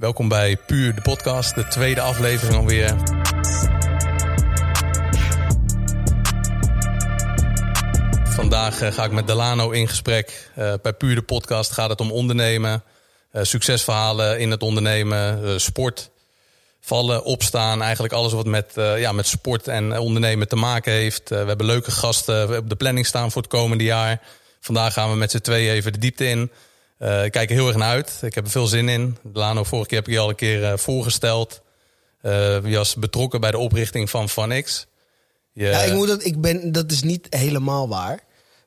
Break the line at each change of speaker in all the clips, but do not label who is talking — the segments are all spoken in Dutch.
Welkom bij Puur de podcast, de tweede aflevering alweer. Vandaag eh, ga ik met Delano in gesprek. Uh, bij Puur de podcast gaat het om ondernemen, uh, succesverhalen in het ondernemen, sport, vallen, opstaan. Eigenlijk alles wat met, ja, met sport en ondernemen te maken heeft. we hebben leuke gasten op de planning staan voor het komende jaar. Vandaag gaan we met z'n tweeën even de diepte in. Uh, ik kijk er heel erg naar uit. Ik heb er veel zin in. Lano, vorige keer heb ik je al een keer uh, voorgesteld. Uh, je was betrokken bij de oprichting van Vanix.
Je... Ja, ik moet dat, ik ben, dat is niet helemaal waar.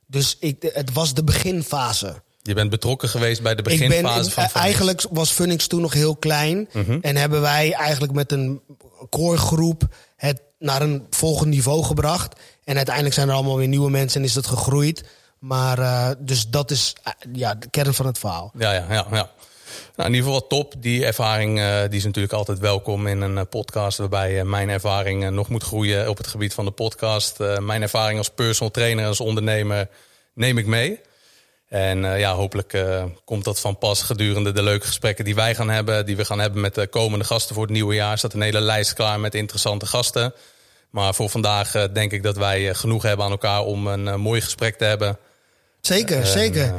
Dus ik, het was de beginfase.
Je bent betrokken geweest bij de beginfase ben, van Funix.
Eigenlijk was Funix toen nog heel klein. Mm -hmm. En hebben wij eigenlijk met een core groep het naar een volgend niveau gebracht. En uiteindelijk zijn er allemaal weer nieuwe mensen en is dat gegroeid. Maar uh, dus dat is uh, ja, de kern van het verhaal.
Ja, ja, ja. ja. Nou, in ieder geval top. Die ervaring uh, die is natuurlijk altijd welkom in een podcast waarbij mijn ervaring nog moet groeien op het gebied van de podcast. mijn ervaring als personal trainer, als ondernemer neem ik mee. En ja, hopelijk komt dat van pas gedurende de leuke gesprekken die wij gaan hebben. Die we gaan hebben met de komende gasten voor het nieuwe jaar. Er staat een hele lijst klaar met interessante gasten. Maar voor vandaag denk ik dat wij genoeg hebben aan elkaar om een mooi gesprek te hebben.
Zeker, uh, zeker. Uh,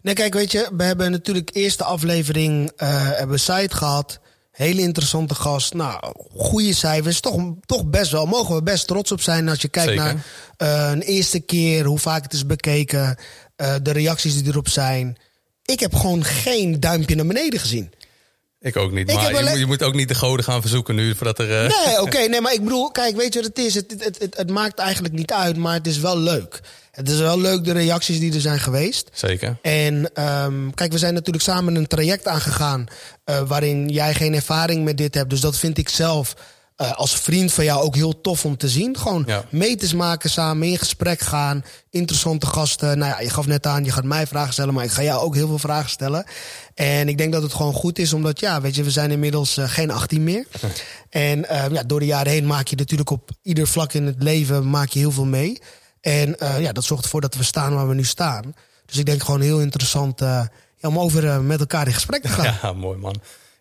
nee, kijk, weet je, we hebben natuurlijk eerste aflevering uh, hebben site gehad. Hele interessante gast. Nou, goede cijfers. Toch, toch best wel. Mogen we best trots op zijn als je kijkt zeker. naar een eerste keer, hoe vaak het is bekeken, de reacties die erop zijn. Ik heb gewoon geen duimpje naar beneden gezien.
Ik ook niet. Ik maar je, je, moet ook niet de goden gaan verzoeken nu voordat er.
Uh... Nee, oké. Okay, nee, maar ik bedoel, kijk, weet je wat het is? Het, het, het, het, maakt eigenlijk niet uit, maar het is wel leuk. Het is wel leuk de reacties die er zijn geweest.
Zeker.
En um, kijk, we zijn natuurlijk samen een traject aangegaan. Uh, waarin jij geen ervaring met dit hebt. Dus dat vind ik zelf uh, als vriend van jou ook heel tof om te zien. Gewoon ja. meters maken samen, in gesprek gaan. Interessante gasten. Nou ja, je gaf net aan, je gaat mij vragen stellen, maar ik ga jou ook heel veel vragen stellen. En ik denk dat het gewoon goed is, omdat ja, weet je, we zijn inmiddels uh, geen 18 meer. en uh, ja, door de jaren heen maak je natuurlijk op ieder vlak in het leven maak je heel veel mee. En uh, ja, dat zorgt ervoor dat we staan waar we nu staan. Dus ik denk gewoon heel interessant ja, om over met elkaar in gesprek te gaan.
Ja, mooi man.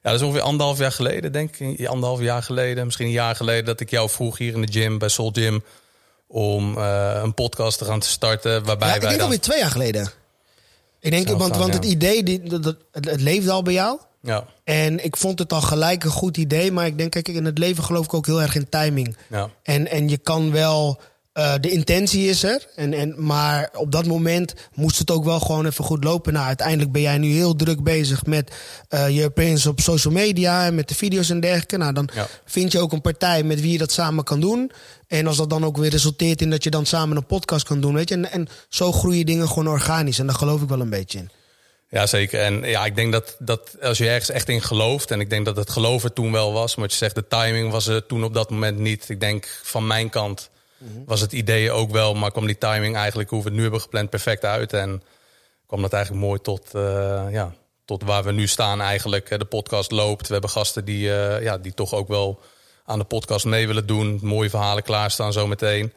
Ja, dat is ongeveer anderhalf jaar geleden, denk ik. Anderhalf jaar geleden, misschien een jaar geleden, dat ik jou vroeg hier in de gym bij Soul Gym om een podcast te gaan starten. Waarbij ja,
ik
wij
denk
dan...
alweer twee jaar geleden. Ik denk, want, want het idee, die, dat, het leefde al bij jou.
Ja.
En ik vond het al gelijk een goed idee. Maar ik denk, kijk, in het leven geloof ik ook heel erg in timing.
Ja.
En, en je kan wel uh, de intentie is er. En, en, maar op dat moment moest het ook wel gewoon even goed lopen. Nou, uiteindelijk ben jij nu heel druk bezig met uh, je appearance op social media en met de video's en dergelijke. Nou, dan
ja.
vind je ook een partij met wie je dat samen kan doen. En als dat dan ook weer resulteert in dat je dan samen een podcast kan doen, weet je. En, en zo groeien dingen gewoon organisch. En daar geloof ik wel een beetje in.
Ja, zeker. En ja, ik denk dat, dat als je ergens echt in gelooft, en ik denk dat het geloven toen wel was, maar je zegt, de timing was er toen op dat moment niet. Ik denk van mijn kant was het idee ook wel, maar kwam die timing eigenlijk, hoe we het nu hebben gepland, perfect uit. En kwam dat eigenlijk mooi tot, uh, ja, tot waar we nu staan eigenlijk. De podcast loopt. We hebben gasten die, uh, ja, die toch ook wel aan de podcast mee willen doen. Mooie verhalen klaarstaan zometeen.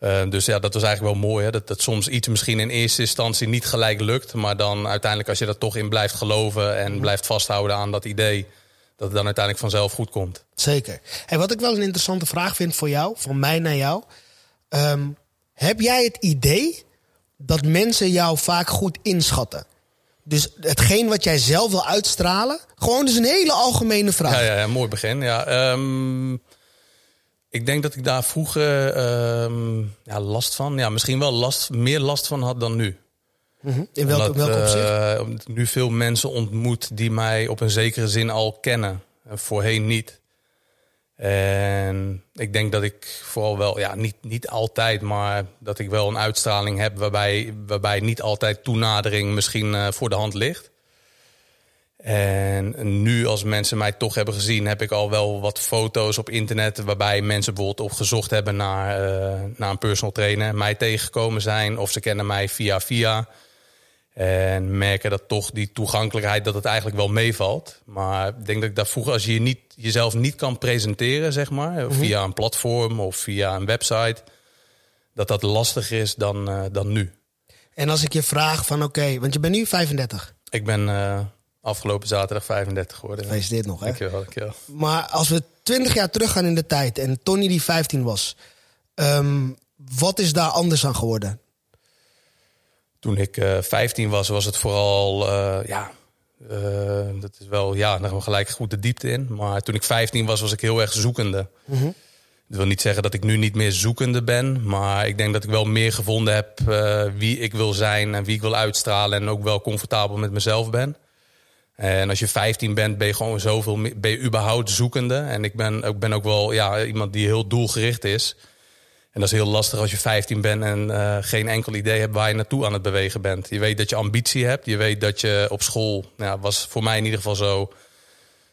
Uh, dus ja, dat was eigenlijk wel mooi. Hè? Dat, dat soms iets misschien in eerste instantie niet gelijk lukt. Maar dan uiteindelijk als je er toch in blijft geloven en mm. blijft vasthouden aan dat idee dat het dan uiteindelijk vanzelf goed komt.
Zeker. En wat ik wel een interessante vraag vind voor jou, van mij naar jou. Um, heb jij het idee dat mensen jou vaak goed inschatten? Dus hetgeen wat jij zelf wil uitstralen, gewoon dus een hele algemene vraag.
Ja, ja, ja mooi begin. Ja, um, ik denk dat ik daar vroeger um, ja, last van, ja, misschien wel last, meer last van had dan nu.
-hmm. In welke,
Omdat,
welke opzicht?
Uh, omdat nu veel mensen ontmoet die mij op een zekere zin al kennen. En voorheen niet. En ik denk dat ik vooral wel, ja, niet, niet altijd, maar dat ik wel een uitstraling heb waarbij, waarbij niet altijd toenadering misschien uh, voor de hand ligt. En nu, als mensen mij toch hebben gezien, heb ik al wel wat foto's op internet waarbij mensen bijvoorbeeld op gezocht hebben naar, uh, naar een personal trainer, mij tegengekomen zijn of ze kennen mij via via. En merken dat toch die toegankelijkheid dat het eigenlijk wel meevalt. Maar ik denk dat ik daar vroeger, als je, je niet, jezelf niet kan presenteren, zeg maar, mm -hmm. via een platform of via een website, dat dat lastiger is dan, uh, dan nu.
En als ik je vraag van oké, okay, want je bent nu 35.
Ik ben uh, afgelopen zaterdag 35 geworden.
Gefeliciteerd nog, hè?
Dankjewel, dankjewel.
Maar als we 20 jaar teruggaan in de tijd en Tony die 15 was, ehm, wat is daar anders aan geworden?
Toen ik uh, 15 was, was het vooral, uh, ja, uh, dat is wel, ja, daar gaan we gelijk goed de diepte in. Maar toen ik 15 was, was ik heel erg zoekende. Mm -hmm. Dat wil niet zeggen dat ik nu niet meer zoekende ben. Maar ik denk dat ik wel meer gevonden heb wie ik wil zijn en wie ik wil uitstralen. En ook wel comfortabel met mezelf ben. En als je 15 bent, ben je gewoon zoveel ben je überhaupt zoekende. En ik ben, ik ben ook wel ja, iemand die heel doelgericht is. En dat is heel lastig als je 15 bent en uh, geen enkel idee hebt waar je naartoe aan het bewegen bent. Je weet dat je ambitie hebt. Je weet dat je op school, nou, was voor mij in ieder geval zo,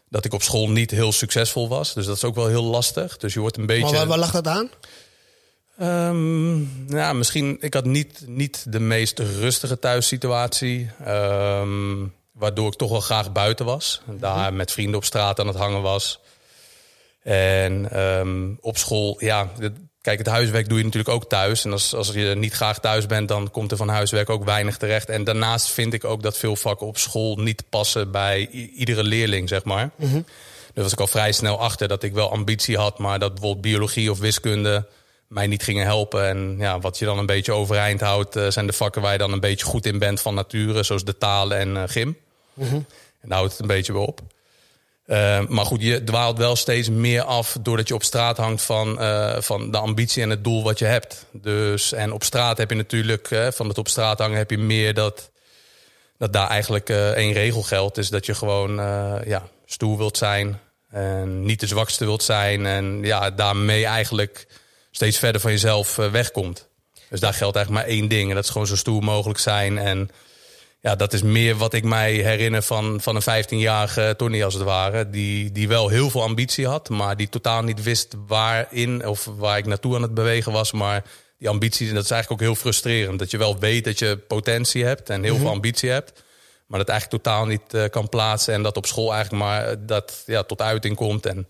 dat ik op school niet heel succesvol was. Dus dat is ook wel heel lastig. Dus je wordt een beetje.
Maar waar, waar lag dat aan?
Um, nou, misschien, ik had niet, niet de meest rustige thuissituatie. Um, waardoor ik toch wel graag buiten was. Daar met vrienden op straat aan het hangen was. En um, op school, ja, Kijk, het huiswerk doe je natuurlijk ook thuis. En als, als je niet graag thuis bent, dan komt er van huiswerk ook weinig terecht. En daarnaast vind ik ook dat veel vakken op school niet passen bij iedere leerling, zeg maar. Mm -hmm. Daar was ik al vrij snel achter dat ik wel ambitie had, maar dat bijvoorbeeld biologie of wiskunde mij niet gingen helpen. En ja, wat je dan een beetje overeind houdt, uh, zijn de vakken waar je dan een beetje goed in bent van nature, zoals de talen en uh, gym. Mm -hmm. En daar houdt het een beetje weer op. Uh, maar goed, je dwaalt wel steeds meer af doordat je op straat hangt van, uh, van de ambitie en het doel wat je hebt. Dus, en op straat heb je natuurlijk, van het op straat hangen heb je meer dat, dat daar eigenlijk één regel geldt. Is dat je gewoon ja, stoer wilt zijn en niet de zwakste wilt zijn. En ja, daarmee eigenlijk steeds verder van jezelf wegkomt. Dus daar geldt eigenlijk maar één ding. En dat is gewoon zo stoer mogelijk zijn en ja, dat is meer wat ik mij herinner van, van een 15-jarige Tony als het ware. Die, die wel heel veel ambitie had, maar die totaal niet wist waarin of waar ik naartoe aan het bewegen was. Maar die ambitie, dat is eigenlijk ook heel frustrerend. Dat je wel weet dat je potentie hebt en heel veel ambitie hebt. Maar dat eigenlijk totaal niet uh, kan plaatsen. En dat op school eigenlijk maar dat ja, tot uiting komt. En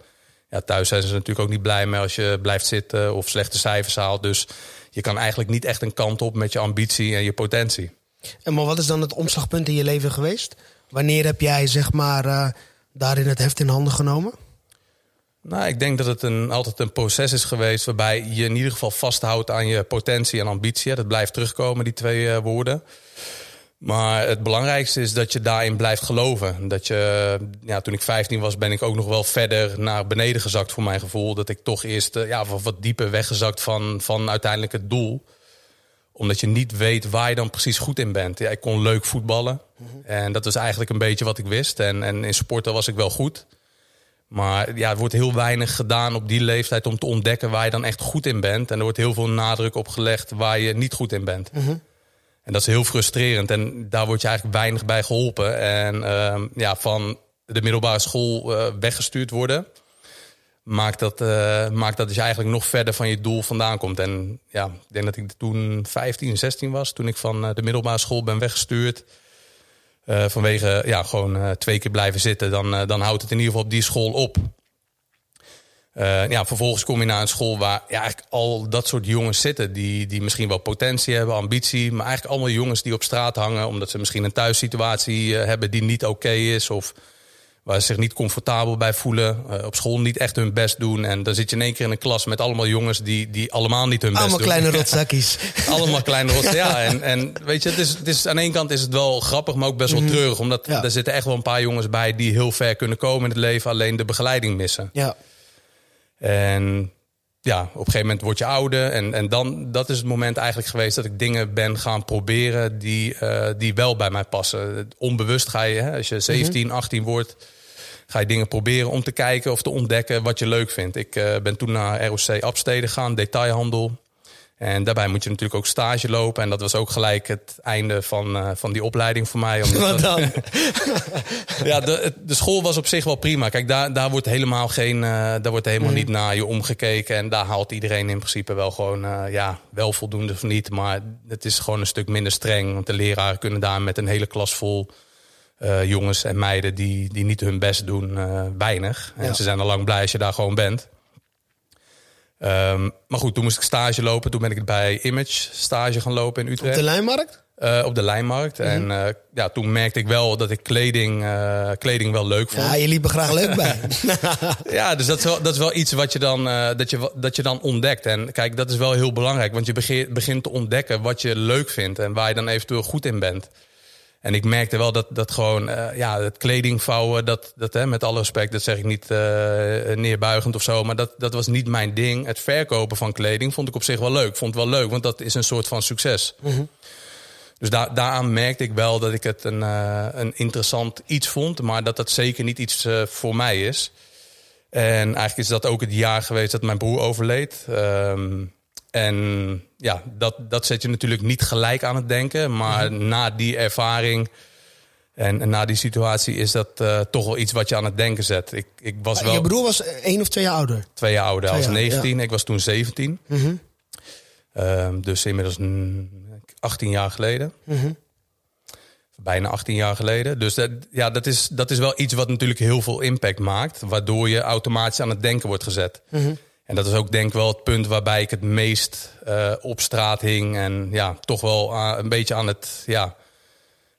ja, thuis zijn ze natuurlijk ook niet blij mee als je blijft zitten of slechte cijfers haalt. Dus je kan eigenlijk niet echt een kant op met je ambitie en je potentie.
En maar wat is dan het omslagpunt in je leven geweest? Wanneer heb jij zeg maar uh, daarin het heft in handen genomen?
Nou, ik denk dat het een, altijd een proces is geweest waarbij je in ieder geval vasthoudt aan je potentie en ambitie. Dat blijft terugkomen, die twee uh, woorden. Maar het belangrijkste is dat je daarin blijft geloven. Dat je, ja, toen ik 15 was, ben ik ook nog wel verder naar beneden gezakt voor mijn gevoel. Dat ik toch eerst uh, ja, wat dieper weggezakt van, van uiteindelijk het doel omdat je niet weet waar je dan precies goed in bent. Ja, ik kon leuk voetballen. En dat was eigenlijk een beetje wat ik wist. En, en in sporten was ik wel goed. Maar ja, er wordt heel weinig gedaan op die leeftijd om te ontdekken waar je dan echt goed in bent. En er wordt heel veel nadruk op gelegd waar je niet goed in bent. En dat is heel frustrerend. En daar word je eigenlijk weinig bij geholpen. En uh, ja, van de middelbare school uh, weggestuurd worden maakt dat, uh, maakt dat je eigenlijk nog verder van je doel vandaan komt. En ja, ik denk dat ik toen 15, 16 was, toen ik van eh, de middelbare school ben weggestuurd. Uh, vanwege ja, gewoon twee keer blijven zitten, dan, dan houdt het in ieder geval op die school op. ja, vervolgens kom je naar een school waar ja, eigenlijk al dat soort jongens zitten. Die, die misschien wel potentie hebben, ambitie. Maar eigenlijk allemaal jongens die op straat hangen. Omdat ze misschien een thuissituatie hebben die niet oké is. Of waar ze zich niet comfortabel bij voelen. Uh, op school niet echt hun best doen. En dan zit je in één keer in een klas met allemaal jongens die, die allemaal niet hun best
allemaal
doen.
Allemaal kleine rotzakjes.
allemaal kleine rotzakjes, ja. En, en weet je, het is, het is, aan de ene kant is het wel grappig, maar ook best wel mm -hmm. treurig. Omdat ja. er zitten echt wel een paar jongens bij die heel ver kunnen komen in het leven. Alleen de begeleiding missen.
Ja.
En ja, op een gegeven moment word je ouder. En, en dan, dat is het moment eigenlijk geweest dat ik dingen ben gaan proberen die, uh, die wel bij mij passen. Onbewust ga je, hè, als je 17, mm -hmm. 18 wordt ga je dingen proberen om te kijken of te ontdekken wat je leuk vindt. Ik uh, ben toen naar ROC Absteden gegaan, detailhandel. En daarbij moet je natuurlijk ook stage lopen. En dat was ook gelijk het einde van, uh, van die opleiding voor mij.
Omdat Wat dan?
ja, de, de school was op zich wel prima. Kijk, daar, daar wordt helemaal geen, uh, daar wordt helemaal mm. niet naar je omgekeken. En daar haalt iedereen in principe wel gewoon, uh, ja, wel voldoende of niet. Maar het is gewoon een stuk minder streng. Want de leraren kunnen daar met een hele klas vol uh, jongens en meiden die, die niet hun best doen, uh, weinig. En ja. ze zijn al lang blij als je daar gewoon bent. Um, maar goed, toen moest ik stage lopen. Toen ben ik bij Image stage gaan lopen in Utrecht.
Op de Lijnmarkt?
Uh, op de lijnmarkt. En uh, ja, toen merkte ik wel dat ik kleding, kleding wel leuk vond.
Ja, je liep er graag leuk bij.
ja, dus dat is wel, dat is wel iets wat je, dan, dat, je, dat je dan ontdekt. En kijk, dat is wel heel belangrijk. Want je begint, begint te ontdekken wat je leuk vindt. En waar je dan eventueel goed in bent. En ik merkte wel dat, dat gewoon, uh, ja, het kledingvouwen, dat, dat hè, met alle respect, dat zeg ik niet uh, neerbuigend of zo, maar dat, dat was niet mijn ding. Het verkopen van kleding vond ik op zich wel leuk. Vond het wel leuk, want dat is een soort van succes. Mm -hmm. Dus daar, daaraan merkte ik wel dat ik het een, uh, een interessant iets vond, maar dat dat zeker niet iets voor mij is. En eigenlijk is dat ook het jaar geweest dat mijn broer overleed. Um, en ja, dat, dat zet je natuurlijk niet gelijk aan het denken. Maar mm -hmm. na die ervaring en, en, na die situatie is dat uh, toch wel iets wat je aan het denken zet. Ik, ik was wel,
je broer was één of twee jaar ouder?
Twee jaar ouder. Hij was 19, ja. ik was toen 17. Mm -hmm. uh, dus inmiddels 18 jaar geleden. Mm -hmm. Bijna 18 jaar geleden. Dus dat, ja, dat, is, dat is wel iets wat natuurlijk heel veel impact maakt. Waardoor je automatisch aan het denken wordt gezet. En dat is ook denk ik wel het punt waarbij ik het meest uh, op straat hing. En ja, toch wel uh, een beetje aan het, ja,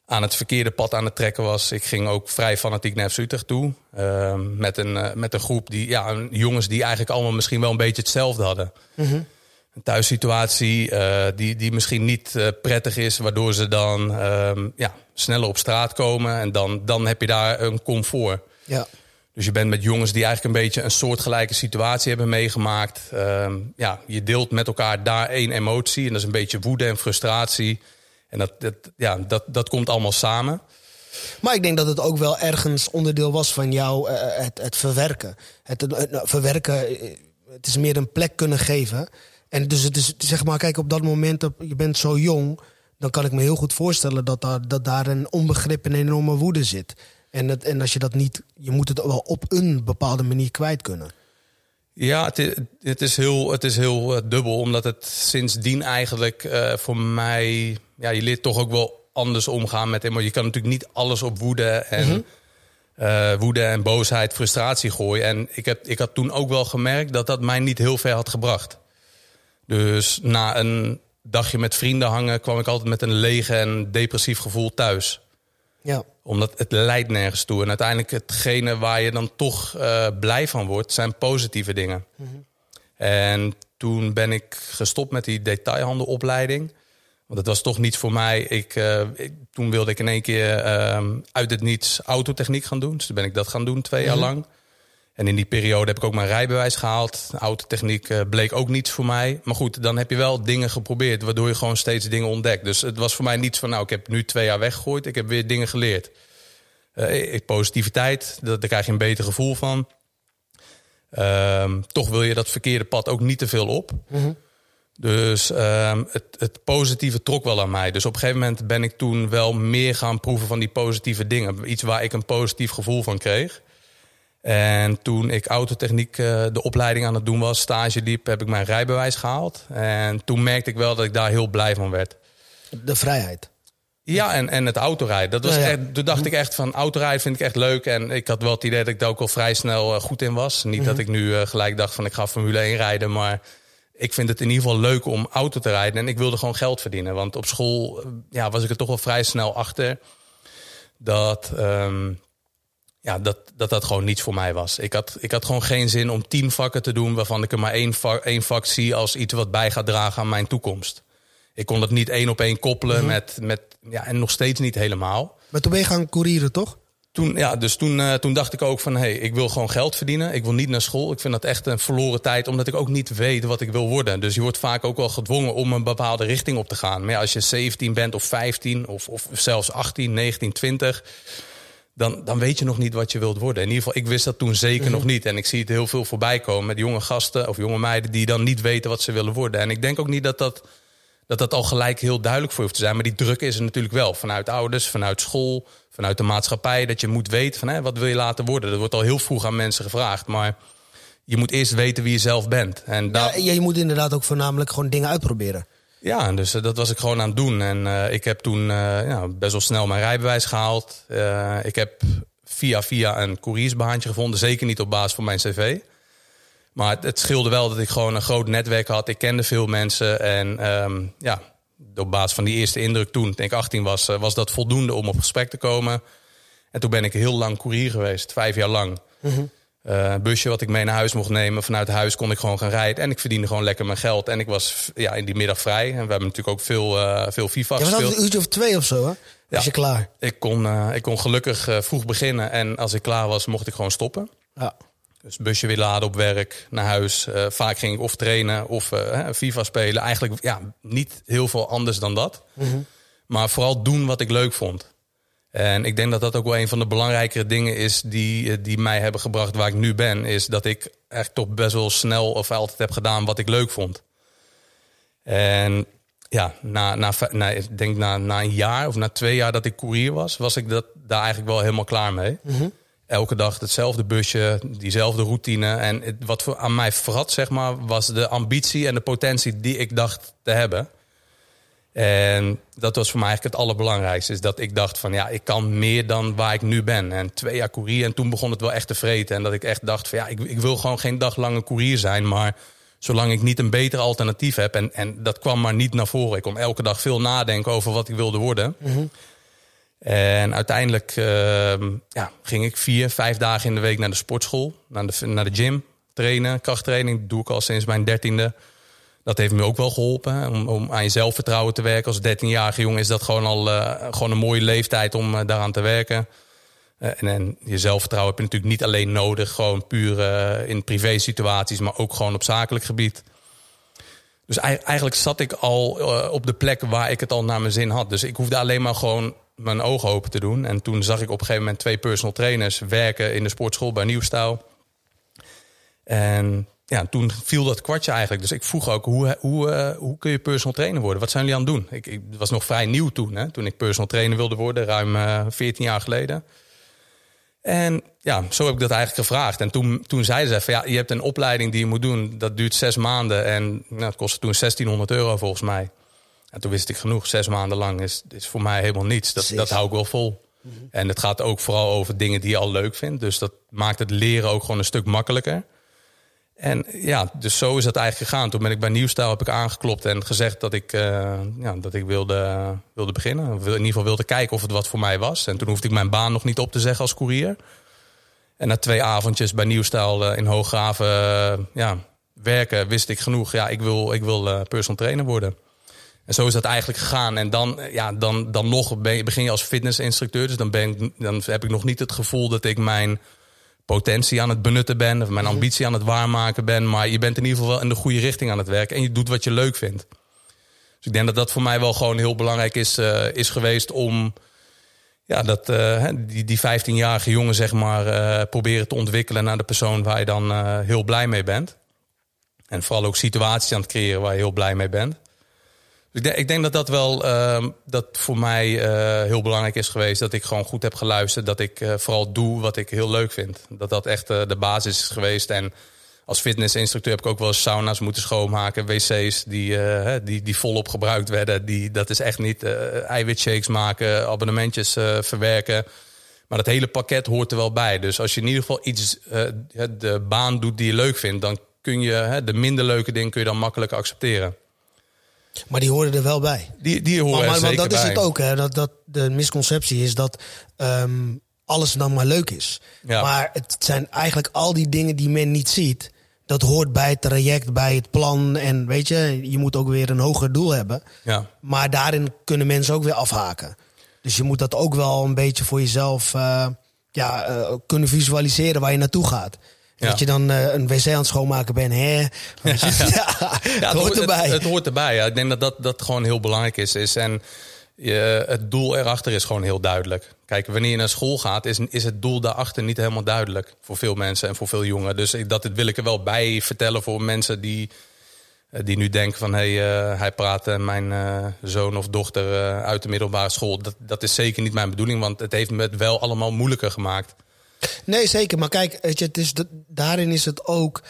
aan het verkeerde pad aan het trekken was. Ik ging ook vrij fanatiek naar FC Utrecht toe. Uh, met, een, uh, met een groep die, ja, jongens die eigenlijk allemaal misschien wel een beetje hetzelfde hadden. Mm -hmm. Een thuissituatie die, die misschien niet prettig is, waardoor ze dan ehm, ja, sneller op straat komen. En dan, dan heb je daar een comfort.
Ja.
Dus je bent met jongens die eigenlijk een beetje een soortgelijke situatie hebben meegemaakt. Uh, ja, je deelt met elkaar daar één emotie. En dat is een beetje woede en frustratie. En dat, dat, ja, dat, dat komt allemaal samen.
Maar ik denk dat het ook wel ergens onderdeel was van jou, uh, het, het verwerken. Het, het, verwerken, het is meer een plek kunnen geven. En dus het is, zeg maar, kijk, op dat moment, je bent zo jong... dan kan ik me heel goed voorstellen dat daar, dat daar een onbegrip en enorme woede zit. En, het, en als je dat niet, je moet het wel op een bepaalde manier kwijt kunnen.
Ja, het is, het is heel, het is heel uh, dubbel, omdat het sindsdien eigenlijk uh, voor mij, ja, je leert toch ook wel anders omgaan met emoties. Je kan natuurlijk niet alles op woede en mm -hmm. uh, woede en boosheid, frustratie gooien. En ik, heb, ik had toen ook wel gemerkt dat dat mij niet heel ver had gebracht. Dus na een dagje met vrienden hangen kwam ik altijd met een lege en depressief gevoel thuis.
Ja.
Omdat het leidt nergens toe. En uiteindelijk hetgene waar je dan toch uh, blij van wordt, zijn positieve dingen. Mm -hmm. En toen ben ik gestopt met die detailhandelopleiding. Want dat was toch niets voor mij. Ik, uh, ik, toen wilde ik in één keer uh, uit het niets autotechniek gaan doen. Dus toen ben ik dat gaan doen, twee mm -hmm. jaar lang. En in die periode heb ik ook mijn rijbewijs gehaald. Autotechniek uh, bleek ook niets voor mij. Maar goed, dan heb je wel dingen geprobeerd, waardoor je gewoon steeds dingen ontdekt. Dus het was voor mij niets van, nou, ik heb nu twee jaar weggegooid. Ik heb weer dingen geleerd. Uh, positiviteit, daar krijg je een beter gevoel van. Uh, toch wil je dat verkeerde pad ook niet te veel op. Mm -hmm. Dus um, het, het, positieve trok wel aan mij. Dus op een gegeven moment ben ik toen wel meer gaan proeven van die positieve dingen. Iets waar ik een positief gevoel van kreeg. En toen ik autotechniek uh, de opleiding aan het doen was, stage liep, heb ik mijn rijbewijs gehaald. En toen merkte ik wel dat ik daar heel blij van werd.
De vrijheid.
Ja, en, en het autorijden. Dat was ja, ja. Echt, toen dacht ik echt van autorijden vind ik echt leuk. En ik had wel het idee dat ik daar ook al vrij snel uh, goed in was. Niet mm -hmm. dat ik nu uh, gelijk dacht van ik ga Formule 1 rijden. Maar ik vind het in ieder geval leuk om auto te rijden. En ik wilde gewoon geld verdienen. Want op school ja, was ik er toch wel vrij snel achter. Dat... Um, ja, dat, dat dat gewoon niets voor mij was. Ik had, ik had gewoon geen zin om tien vakken te doen waarvan ik er maar één vak, één vak zie als iets wat bij gaat dragen aan mijn toekomst. Ik kon dat niet één op één koppelen mm -hmm. met, met, ja, en nog steeds niet helemaal.
Maar toen ben je gaan courieren, toch?
Toen, ja, dus toen, uh, toen dacht ik ook van, hé, hey, ik wil gewoon geld verdienen. Ik wil niet naar school. Ik vind dat echt een verloren tijd, omdat ik ook niet weet wat ik wil worden. Dus je wordt vaak ook wel gedwongen om een bepaalde richting op te gaan. Maar ja, als je 17 bent of 15 of, of zelfs 18, 19, 20 dan, dan weet je nog niet wat je wilt worden. In ieder geval, ik wist dat toen zeker mm -hmm. nog niet. En ik zie het heel veel voorbij komen met jonge gasten of jonge meiden die dan niet weten wat ze willen worden. En ik denk ook niet dat dat, dat, dat al gelijk heel duidelijk voor je hoeft te zijn. Maar die druk is er natuurlijk wel. Vanuit ouders, vanuit school, vanuit de maatschappij. Dat je moet weten van hè, wat wil je laten worden. Dat wordt al heel vroeg aan mensen gevraagd. Maar je moet eerst weten wie je zelf bent. En
ja, je moet inderdaad ook voornamelijk gewoon dingen uitproberen.
Ja, dus uh, dat was ik gewoon aan het doen. En uh, ik heb toen uh, ja, best wel snel mijn rijbewijs gehaald. ik heb via via een couriersbaantje gevonden. Zeker niet op basis van mijn cv. Maar het, scheelde wel dat ik gewoon een groot netwerk had. Ik kende veel mensen. En um, ja, op basis van die eerste indruk toen, denk ik 18 was, was dat voldoende om op gesprek te komen. En toen ben ik heel lang koerier geweest, vijf jaar lang. Mm busje wat ik mee naar huis mocht nemen. Vanuit huis kon ik gewoon gaan rijden. En ik verdiende gewoon lekker mijn geld. En ik was ja, in die middag vrij. En we hebben natuurlijk ook veel, uh, veel FIFA
ja,
gespeeld.
een uurtje of twee of zo, hè? Was je klaar?
Ik kon, uh, ik kon gelukkig vroeg beginnen. En als ik klaar was, mocht ik gewoon stoppen. Ja. Dus busje weer laden op werk, naar huis. vaak ging ik of trainen of FIFA spelen. Eigenlijk ja, niet heel veel anders dan dat. Mm -hmm. Maar vooral doen wat ik leuk vond. En ik denk dat dat ook wel een van de belangrijkere dingen is die, eh, die mij hebben gebracht waar ik nu ben. Is dat ik echt toch best wel snel of altijd heb gedaan wat ik leuk vond. En ja, na, na, na, ik denk na, na een jaar of na twee jaar dat ik koerier was, was ik dat, daar eigenlijk wel helemaal klaar mee. Mhm. Elke dag hetzelfde busje, diezelfde routine. En het, wat voor, aan mij verrat, zeg maar, was de ambitie en de potentie die ik dacht te hebben. En dat was voor mij eigenlijk het allerbelangrijkste. Is dat ik dacht van ja, ik kan meer dan waar ik nu ben. En twee jaar koerier. En toen begon het wel echt te vreten. En dat ik echt dacht van ja, ik, ik wil gewoon geen daglange koerier zijn. Maar zolang ik niet een beter alternatief heb. En, en dat kwam maar niet naar voren. Ik kon elke dag veel nadenken over wat ik wilde worden. Mhm. En uiteindelijk uh, ja, ging ik vier, vijf dagen in de week naar de sportschool. Naar de, naar de gym, trainen, krachttraining. Dat doe ik al sinds mijn dertiende dat heeft me ook wel geholpen. Om, om aan je zelfvertrouwen te werken. Als 13-jarige jongen is dat gewoon al uh, gewoon een mooie leeftijd om uh, daaraan te werken. Uh, en, en, je zelfvertrouwen heb je natuurlijk niet alleen nodig, gewoon puur in privé situaties, maar ook gewoon op zakelijk gebied. Dus eigenlijk zat ik al op de plek waar ik het al naar mijn zin had. Dus ik hoefde alleen maar gewoon mijn ogen open te doen. En toen zag ik op een gegeven moment twee personal trainers werken in de sportschool bij Nieuwstouw. En ja, toen viel dat kwartje eigenlijk. Dus ik vroeg ook, hoe, hoe, uh, hoe kun je personal trainer worden? Wat zijn jullie aan het doen? Ik, ik was nog vrij nieuw toen, hè, toen ik personal trainer wilde worden, ruim uh, eh, 14 jaar geleden. En ja, zo heb ik dat eigenlijk gevraagd. En toen, toen zeiden ze van ja, je hebt een opleiding die je moet doen. Dat duurt zes maanden en nou, het kostte toen 1600 euro volgens mij. En toen wist ik genoeg, zes maanden lang is, is voor mij helemaal niets. Dat, dat hou ik wel vol. Mhm. En het gaat ook vooral over dingen die je al leuk vindt. Dus dat maakt het leren ook gewoon een stuk makkelijker. En ja, dus zo is dat eigenlijk gegaan. Toen ben ik bij Nieuwstijl heb ik aangeklopt en gezegd dat ik, uh, ja, dat ik wilde, wilde beginnen. In ieder geval wilde kijken of het wat voor mij was. En toen hoefde ik mijn baan nog niet op te zeggen als koerier. En na twee avondjes bij Nieuwstijl uh, in Hooggraven uh, ja, werken, wist ik genoeg. Ja, ik wil, ik wil personal trainer worden. En zo is dat eigenlijk gegaan. En dan, ja, dan, dan nog begin je als fitnessinstructeur. Dus dan, ben ik, dan heb ik nog niet het gevoel dat ik mijn potentie aan het benutten ben, of mijn mhm. ambitie aan het waarmaken ben. Maar je bent in ieder geval wel in de goede richting aan het werken en je doet wat je leuk vindt. Dus ik denk dat dat voor mij wel gewoon heel belangrijk is, uh, is geweest om ja, dat, uh, die, die 15-jarige jongen zeg maar, uh, proberen te ontwikkelen naar de persoon waar je dan heel blij mee bent. En vooral ook situaties aan het creëren waar je heel blij mee bent. Ik denk, dat dat wel uh, dat voor mij uh, heel belangrijk is geweest. Dat ik gewoon goed heb geluisterd. Dat ik uh, vooral doe wat ik heel leuk vind. Dat dat echt uh, de basis is geweest. En als fitnessinstructeur heb ik ook wel sauna's moeten schoonmaken. Wc's die, die, die volop gebruikt werden. Die, dat is echt niet eiwitshakes maken, abonnementjes verwerken. Maar dat hele pakket hoort er wel bij. Dus als je in ieder geval iets, de baan doet die je leuk vindt... dan kun je de minder leuke dingen kun je dan makkelijk accepteren.
Maar die horen er wel bij.
Die, die horen maar, maar,
dat is het ook. Hè? Dat, dat de misconceptie is dat um, alles dan maar leuk is. Ja. Maar het zijn eigenlijk al die dingen die men niet ziet. Dat hoort bij het traject, bij het plan. En weet je, je moet ook weer een hoger doel hebben. Ja. Maar daarin kunnen mensen ook weer afhaken. Dus je moet dat ook wel een beetje voor jezelf uh, ja, uh, kunnen visualiseren waar je naartoe gaat. Dat je dan uh, een wc aan het schoonmaken bent. Hè? Ja, ja, het, hoort erbij.
Het, het, hoort erbij. Ja. Ik denk dat dat, dat gewoon heel belangrijk is. is en je, het doel erachter is gewoon heel duidelijk. Kijk, wanneer je naar school gaat, is, is het doel daarachter niet helemaal duidelijk. Voor veel mensen en voor veel jongeren. Dus dat wil ik er wel bij vertellen voor mensen die, eh, die nu denken van... hé, hey, uh, hij praat mijn uh, zoon of dochter uit de middelbare school. Dat, dat is zeker niet mijn bedoeling, want het heeft me het wel allemaal moeilijker gemaakt.
Nee, zeker. Maar kijk, weet je, het is daarin is het ook.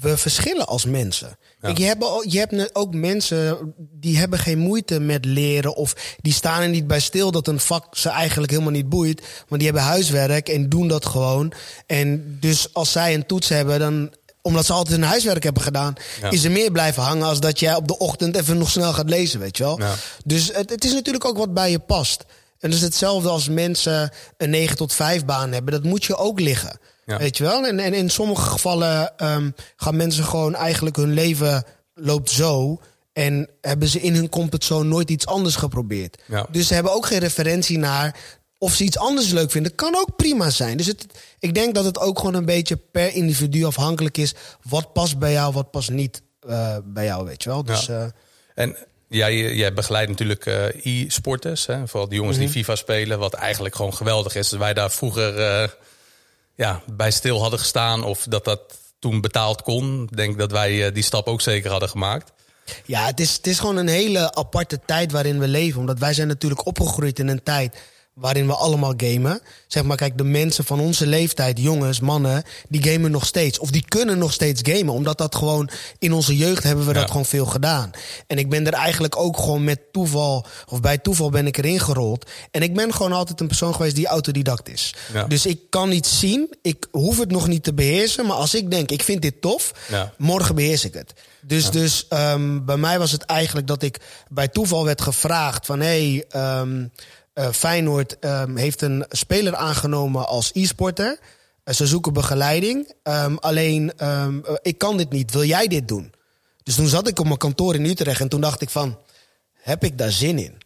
We verschillen als mensen. Kijk, je, hebt, je hebt ook mensen die hebben geen moeite met leren. Of die staan er niet bij stil dat een vak ze eigenlijk helemaal niet boeit. Want die hebben huiswerk en doen dat gewoon. En dus als zij een toets hebben, dan omdat ze altijd hun huiswerk hebben gedaan, is er meer blijven hangen als dat jij op de ochtend even nog snel gaat lezen, weet je wel. Dus het, het, is natuurlijk ook wat bij je past. En dat is hetzelfde als mensen een 9 tot 5 baan hebben. Dat moet je ook liggen. Weet je wel? En, en in sommige gevallen ehm, gaan mensen gewoon eigenlijk hun leven loopt zo. En hebben ze in hun comfortzone nooit iets anders geprobeerd. Dus ze hebben ook geen referentie naar of ze iets anders leuk vinden. Kan ook prima zijn. Dus het, ik denk dat het ook gewoon een beetje per individu afhankelijk is. Wat past bij jou, wat past niet uh, bij jou, weet je wel. Dus,
ja. Uh, en jij, jij begeleidt natuurlijk uh, e-sporters. Vooral de jongens die mhm. FIFA spelen. Wat eigenlijk gewoon geweldig is. Dat wij daar vroeger ja, bij stil hadden gestaan. Of dat dat toen betaald kon. Ik denk dat wij die stap ook zeker hadden gemaakt.
Ja, het is, het is gewoon een hele aparte tijd waarin we leven. Omdat wij zijn natuurlijk opgegroeid in een tijd waarin we allemaal gamen. Zeg maar, kijk, de mensen van onze leeftijd, jongens, mannen, die gamen nog steeds. Of die kunnen nog steeds gamen. Omdat dat gewoon, in onze jeugd hebben we dat gewoon veel gedaan. En ik ben er eigenlijk ook gewoon met toeval, of bij toeval ben ik erin gerold. En ik ben gewoon altijd een persoon geweest die autodidact is. Dus ik kan iets zien, ik hoef het nog niet te beheersen. Maar als ik denk, ik vind dit tof, morgen beheers ik het. Dus, dus um, bij mij was het eigenlijk dat ik bij toeval werd gevraagd van... hé, hey, um, uh, Feyenoord um, heeft een speler aangenomen als e-sporter. Uh, ze zoeken begeleiding. Um, alleen, um, ik kan dit niet. Wil jij dit doen? Dus toen zat ik op mijn kantoor in Utrecht en toen dacht ik van... Heb ik daar zin in?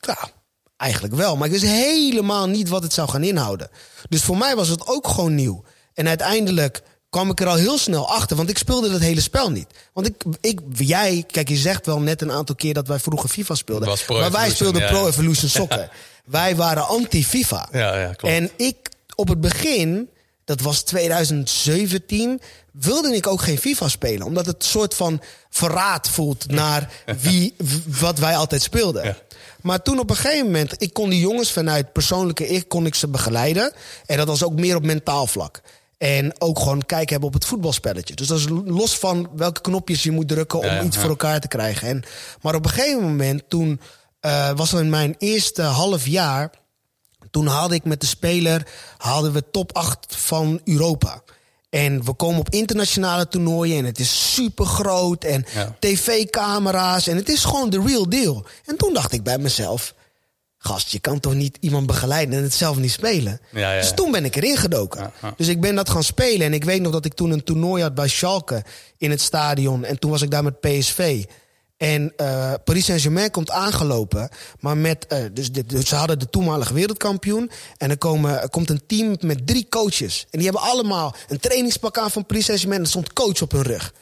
Ja, eigenlijk wel. Maar ik wist helemaal niet wat het zou gaan inhouden. Dus voor mij was het ook gewoon nieuw. En uiteindelijk kwam ik er al heel snel achter. Want ik speelde dat hele spel niet. Want ik, ik, jij, kijk, je zegt wel net een aantal keer dat wij vroeger FIFA speelden. Maar wij speelden Pro Evolution Soccer. Wij waren anti-FIFA.
Ja, ja, klopt.
En ik op het begin, dat was 2017, wilde ik ook geen FIFA spelen. Omdat het een soort van verraad voelt naar wie, wat wij altijd speelden. Maar toen op een gegeven moment, ik kon die jongens vanuit persoonlijke ik, kon ik ze begeleiden. En dat was ook meer op mentaal vlak. En ook gewoon kijken hebben op het voetbalspelletje. Dus dat is los van welke knopjes je moet drukken om iets voor elkaar te krijgen. En, maar op een gegeven moment, toen uh, was in mijn eerste half jaar. Toen haalde ik met de speler haalden we top 8 van Europa. En we komen op internationale toernooien en het is super groot. En tv-camera's en het is gewoon de real deal. En toen dacht ik bij mezelf gast, je kan toch niet iemand begeleiden en het zelf niet spelen. Ja, ja. Dus toen ben ik erin gedoken. Dus ik ben dat gaan spelen. En ik weet nog dat ik toen een toernooi had bij Schalke in het stadion. En toen was ik daar met PSV. En uh, Paris Saint-Germain komt aangelopen. Maar met, uh, dus, dit, dus ze hadden de toenmalige wereldkampioen. En er, komen, er komt een team met drie coaches. En die hebben allemaal een trainingspak aan van Paris Saint-Germain. En er stond coach op hun rug.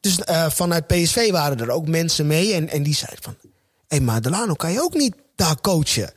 Dus uh, vanuit PSV waren er ook mensen mee. En, en die zeiden van... Hé, hey, maar Delano, kan je ook niet daar coachen.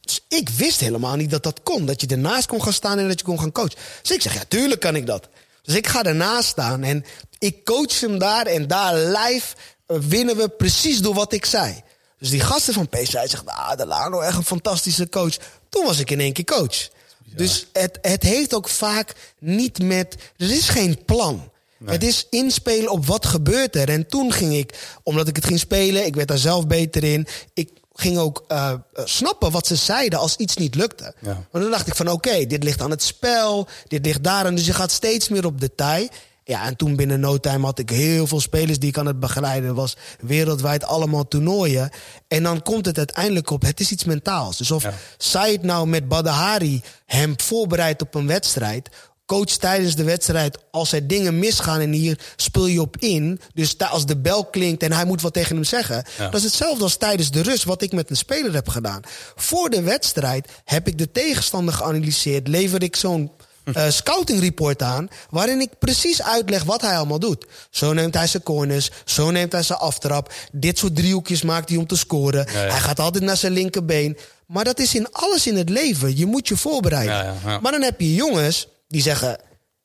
Dus ik wist helemaal niet dat dat kon. Dat je ernaast kon gaan staan en dat je kon gaan coachen. Dus ik zeg, ja, tuurlijk kan ik dat. Dus ik ga ernaast staan en ik coach hem daar. En daar live eh, winnen we precies door wat ik zei. Dus die gasten van PSV zeggen, ah, de Lano, echt een fantastische coach. Toen was ik in één keer coach. Dus het, het heeft ook vaak niet met... Er is geen plan. Het is inspelen op wat gebeurt er. En toen ging ik, omdat ik het ging spelen, ik werd daar zelf beter in. Ik ging ook uh, snappen wat ze zeiden als iets niet lukte. Ja. Maar dan dacht ik van oké, dit ligt aan het spel, dit ligt daar. En dus je gaat steeds meer op detail. Ja, en toen binnen no time had ik heel veel spelers die ik aan het begeleiden was. Wereldwijd allemaal toernooien. En dan komt het uiteindelijk op, het is iets mentaals. Dus of ja. Said nou met Badahari hem voorbereidt op een wedstrijd coach tijdens de wedstrijd, als er dingen misgaan en hier speel je op in. Dus als de bel klinkt en hij moet wat tegen hem zeggen. Dat is hetzelfde als tijdens de rust, wat ik met een speler heb gedaan. Voor de wedstrijd heb ik de tegenstander geanalyseerd. Lever ik zo'n uh, scouting report aan. Waarin ik precies uitleg wat hij allemaal doet. Zo neemt hij zijn corners. Zo neemt hij zijn aftrap. Dit soort driehoekjes maakt hij om te scoren. Hij gaat altijd naar zijn linkerbeen. Maar dat is in alles in het leven. Je moet je voorbereiden. Maar dan heb je jongens die zeggen...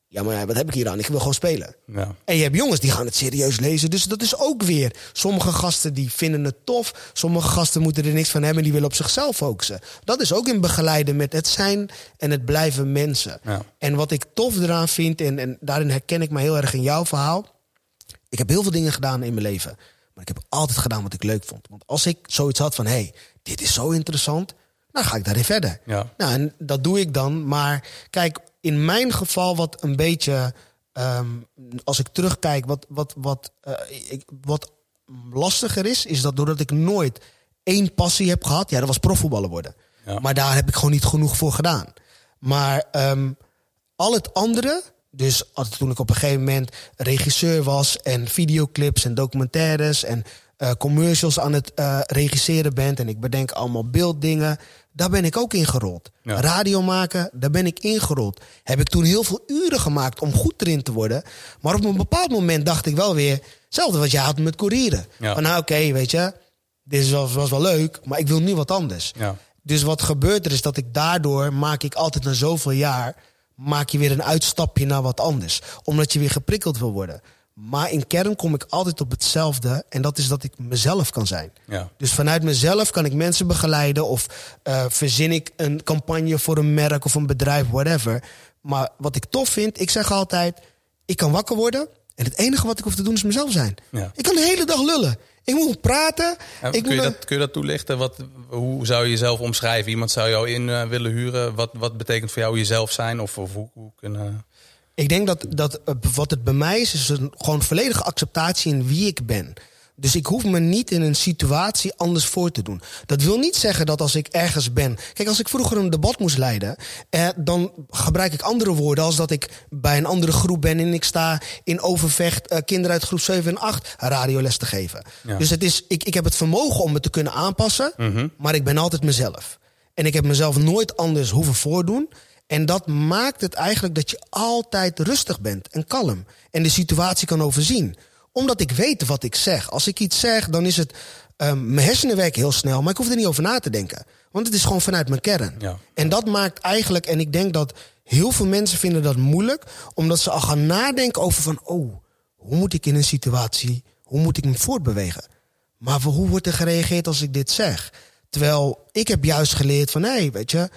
Ja, maar wat heb ik hier aan? Ik wil gewoon spelen. Ja. En je hebt jongens die gaan het serieus lezen. Dus dat is ook weer. Sommige gasten die vinden het tof. Sommige gasten moeten er niks van hebben. Die willen op zichzelf focussen. Dat is ook in begeleiden met het zijn en het blijven mensen. Ja. En wat ik tof eraan vind, en, en daarin herken ik me heel erg in jouw verhaal. Ik heb heel veel dingen gedaan in mijn leven. Maar ik heb altijd gedaan wat ik leuk vond. Want als ik zoiets had van, hé, hey, dit is zo interessant. Dan ga ik daarin verder. Ja. Nou, en dat doe ik dan. Maar kijk, in mijn geval wat een beetje ehm, als ik terugkijk, wat, wat, wat, uh, ik, wat lastiger is, is dat doordat ik nooit één passie heb gehad, ja, dat was profvoetballer worden. Maar daar heb ik gewoon niet genoeg voor gedaan. Maar um, al het andere, dus toen ik op een gegeven moment regisseur was en videoclips en documentaires en uh, commercials aan het uh, regisseren ben en ik bedenk allemaal beelddingen, daar ben ik ook ingerold. Radio maken, daar ben ik ingerold. Heb ik toen heel veel uren gemaakt om goed erin te worden. Maar op een bepaald moment dacht ik wel weer, hetzelfde wat jij had met courieren. Van nou oké, weet je, dit was, was wel leuk, maar ik wil nu wat anders. Ja. Dus wat gebeurt er is dat ik daardoor maak ik altijd na zoveel jaar maak je weer een uitstapje naar wat anders. Omdat je weer geprikkeld wil worden. Maar in kern kom ik altijd op hetzelfde. En dat is dat ik mezelf kan zijn. Ja. Dus vanuit mezelf kan ik mensen begeleiden. Of uh, verzin ik een campagne voor een merk of een bedrijf, whatever. Maar wat ik tof vind, ik zeg altijd: ik kan wakker worden. En het enige wat ik hoef te doen is mezelf zijn. Ja. Ik kan de hele dag lullen. Ik moet praten.
ik kun, je dat, kun je dat toelichten? Wat, hoe zou je jezelf omschrijven? Iemand zou jou in uh, willen huren. Wat, wat betekent voor jou jezelf zijn? Of, of hoe, hoe kunnen...
Ik denk dat, dat eh, wat het bij mij is, is een, gewoon volledige acceptatie in wie ik ben. Dus ik hoef me niet in een situatie anders voor te doen. Dat wil niet zeggen dat als ik ergens ben. Kijk, als ik vroeger een debat moest leiden, eh, dan gebruik ik andere woorden als dat ik bij een andere groep ben en ik sta in overvecht eh, kinderen uit groep 7 en 8 radioles te geven. Dus het is, ik, ik heb het vermogen om me te kunnen aanpassen, mhm. maar ik ben altijd mezelf. En ik heb mezelf nooit anders hoeven voordoen. En dat maakt het eigenlijk dat je altijd rustig bent en kalm. En de situatie kan overzien omdat ik weet wat ik zeg. Als ik iets zeg, dan is het. Um, mijn hersenen werken heel snel, maar ik hoef er niet over na te denken. Want het is gewoon vanuit mijn kern. Ja. En dat maakt eigenlijk, en ik denk dat heel veel mensen vinden dat moeilijk, omdat ze al gaan nadenken over van, oh, hoe moet ik in een situatie, hoe moet ik me voortbewegen? Maar hoe wordt er gereageerd als ik dit zeg? Terwijl ik heb juist geleerd van, hé, hey, weet je,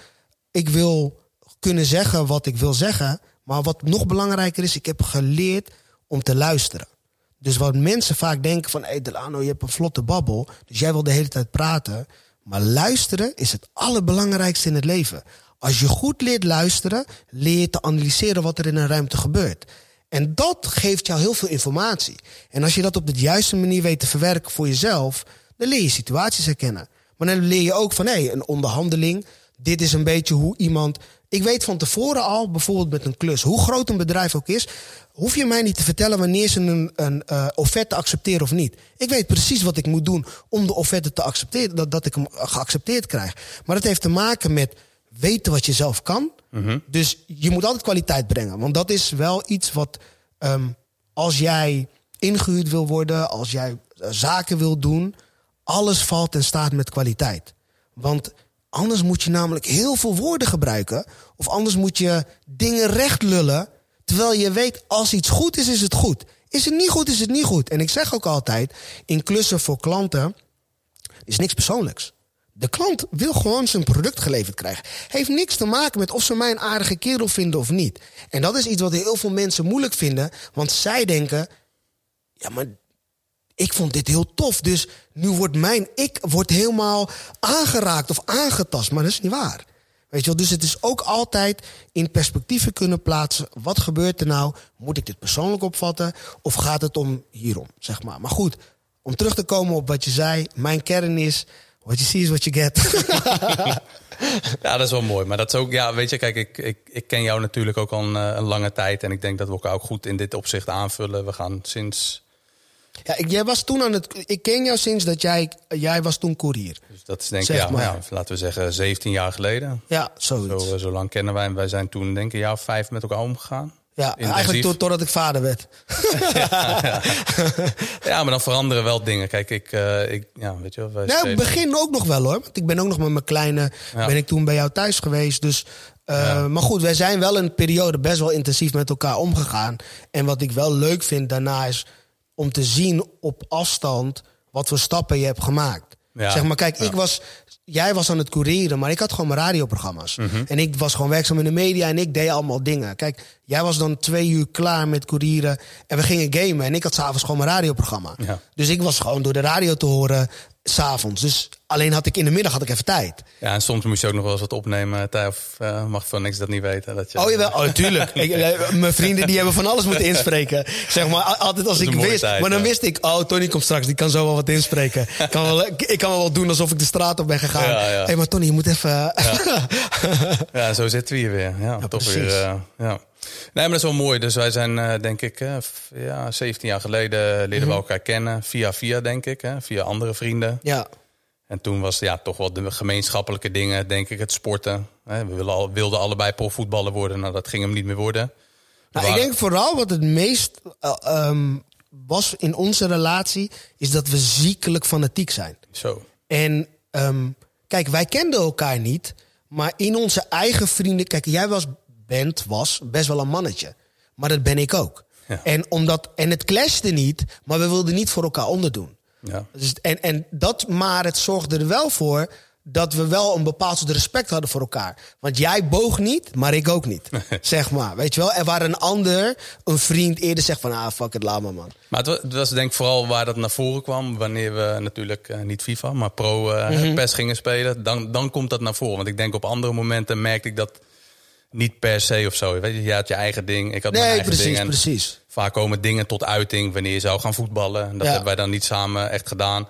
ik wil kunnen zeggen wat ik wil zeggen, maar wat nog belangrijker is, ik heb geleerd om te luisteren. Dus wat mensen vaak denken van... hé hey Delano, je hebt een vlotte babbel, dus jij wil de hele tijd praten. Maar luisteren is het allerbelangrijkste in het leven. Als je goed leert luisteren, leer je te analyseren wat er in een ruimte gebeurt. En dat geeft jou heel veel informatie. En als je dat op de juiste manier weet te verwerken voor jezelf, dan leer je situaties herkennen. Maar dan leer je ook van hé, hey, een onderhandeling. Dit is een beetje hoe iemand. Ik weet van tevoren al, bijvoorbeeld met een klus, hoe groot een bedrijf ook is, hoef je mij niet te vertellen wanneer ze een, een uh, offerte accepteren of niet. Ik weet precies wat ik moet doen om de offerte te accepteren, dat, dat ik hem geaccepteerd krijg. Maar dat heeft te maken met weten wat je zelf kan. Mhm. Dus je moet altijd kwaliteit brengen. Want dat is wel iets wat, um, als jij ingehuurd wil worden, als jij uh, zaken wil doen, alles valt en staat met kwaliteit. Want anders moet je namelijk heel veel woorden gebruiken. Of anders moet je dingen recht lullen Terwijl je weet, als iets goed is, is het goed. Is het niet goed, is het niet goed. En ik zeg ook altijd, in klussen voor klanten is niks persoonlijks. De klant wil gewoon zijn product geleverd krijgen. Heeft niks te maken met of ze mij een aardige kerel vinden of niet. En dat is iets wat heel veel mensen moeilijk vinden. Want zij denken, ja maar ik vond dit heel tof. Dus nu wordt mijn ik wordt helemaal aangeraakt of aangetast. Maar dat is niet waar. Weet je wel? Dus het is ook altijd in perspectieven kunnen plaatsen. Wat gebeurt er nou? Moet ik dit persoonlijk opvatten? Of gaat het om hierom, zeg maar. Maar goed, om terug te komen op wat je zei. Mijn kern is, what you see is what you get.
ja, dat is wel mooi. Maar dat is ook, ja, weet je, kijk, ik, ik, ik ken jou natuurlijk ook al een, eh, een lange tijd. En ik denk dat we elkaar ook goed in dit opzicht aanvullen. We gaan sinds
ja, ik, jij was toen aan het. Ik ken jou sinds dat jij. Jij was toen koerier.
Dus dat is denk ik, ja, ja, laten we zeggen, 17 jaar geleden.
Ja, zoiets.
Zo, eh, zo lang kennen wij. En wij zijn toen, denk ik, een jaar of vijf met elkaar omgegaan.
Ja, eigenlijk to totdat ik vader werd.
ja, ja. ja, maar dan veranderen wel dingen. Kijk, ik, uh, ik ja, weet je wel. Wij
nou, begin ook nog wel hoor. Want ik ben ook nog met mijn kleine, ben ik toen bij jou thuis geweest. Dus, uh, maar goed, wij zijn wel een periode best wel intensief met elkaar omgegaan. En wat ik wel leuk vind daarna is om te zien op afstand wat voor stappen je hebt gemaakt. Zeg maar, kijk, ik was, jij was aan het courieren, maar ik had gewoon mijn radioprogramma's. Mhm. En ik was gewoon werkzaam in de media en ik deed allemaal dingen. Kijk, jij was dan twee uur klaar met courieren en we gingen gamen. En ik had s'avonds gewoon mijn radioprogramma. Dus ik was gewoon door de radio te horen s'avonds. Dus alleen had ik in de middag had ik even tijd.
Ja, en soms moest je ook nog wel eens wat opnemen. Of uh, mag van niks dat niet weten? Dat je,
oh jawel, oh, tuurlijk. eh, mijn vrienden die hebben van alles moeten inspreken. Zeg maar, altijd als ik wist. maar dan wist ik, oh, Tony komt straks, die kan zo wel wat inspreken. ik, kan wel, ik kan wel doen alsof ik de straat op ben gegaan. Ja, hey, maar Tony, je moet even... ja.
zo zitten we hier weer. Ja, toch weer. Uh, ja. Nee, maar dat is wel mooi. Dus wij zijn, uh, denk ik, uh, ja, 17 jaar geleden leren we mhm. elkaar kennen. Via via, denk ik. Hè, via andere vrienden.
Ja.
En toen was ja, toch wel de gemeenschappelijke dingen, denk ik, het sporten. We wilden, al, wilden allebei profvoetballer worden. Nou, dat ging hem niet meer worden.
Nou, Ik denk vooral wat het meest um, was in onze relatie... is dat we ziekelijk fanatiek zijn.
Zo.
En um, kijk, wij kenden elkaar niet... maar in onze eigen vrienden... Kijk, jij was bent, was best wel een mannetje. Maar dat ben ik ook. En, omdat, en het clashte niet, maar we wilden niet voor elkaar onderdoen.
Ja.
Dus, en, en dat, maar het zorgde er wel voor dat we wel een bepaald soort respect hadden voor elkaar. Want jij boog niet, maar ik ook niet. zeg maar, weet je wel? Er waar een ander, een vriend, eerder zegt van... ah, fuck het, laat maar, man.
Maar het was, denk ik vooral waar dat naar voren kwam... wanneer we natuurlijk uh, niet FIFA, maar pro uh, mm PES gingen spelen. Dan, dan komt dat naar voren. Want ik denk op andere momenten merkte ik dat niet per se of zo. Weet je, je had je eigen ding, ik had
nee,
mijn eigen
precies,
ding. En
precies.
Vaak komen dingen tot uiting wanneer je zou gaan voetballen. Dat hebben wij dan niet samen echt gedaan.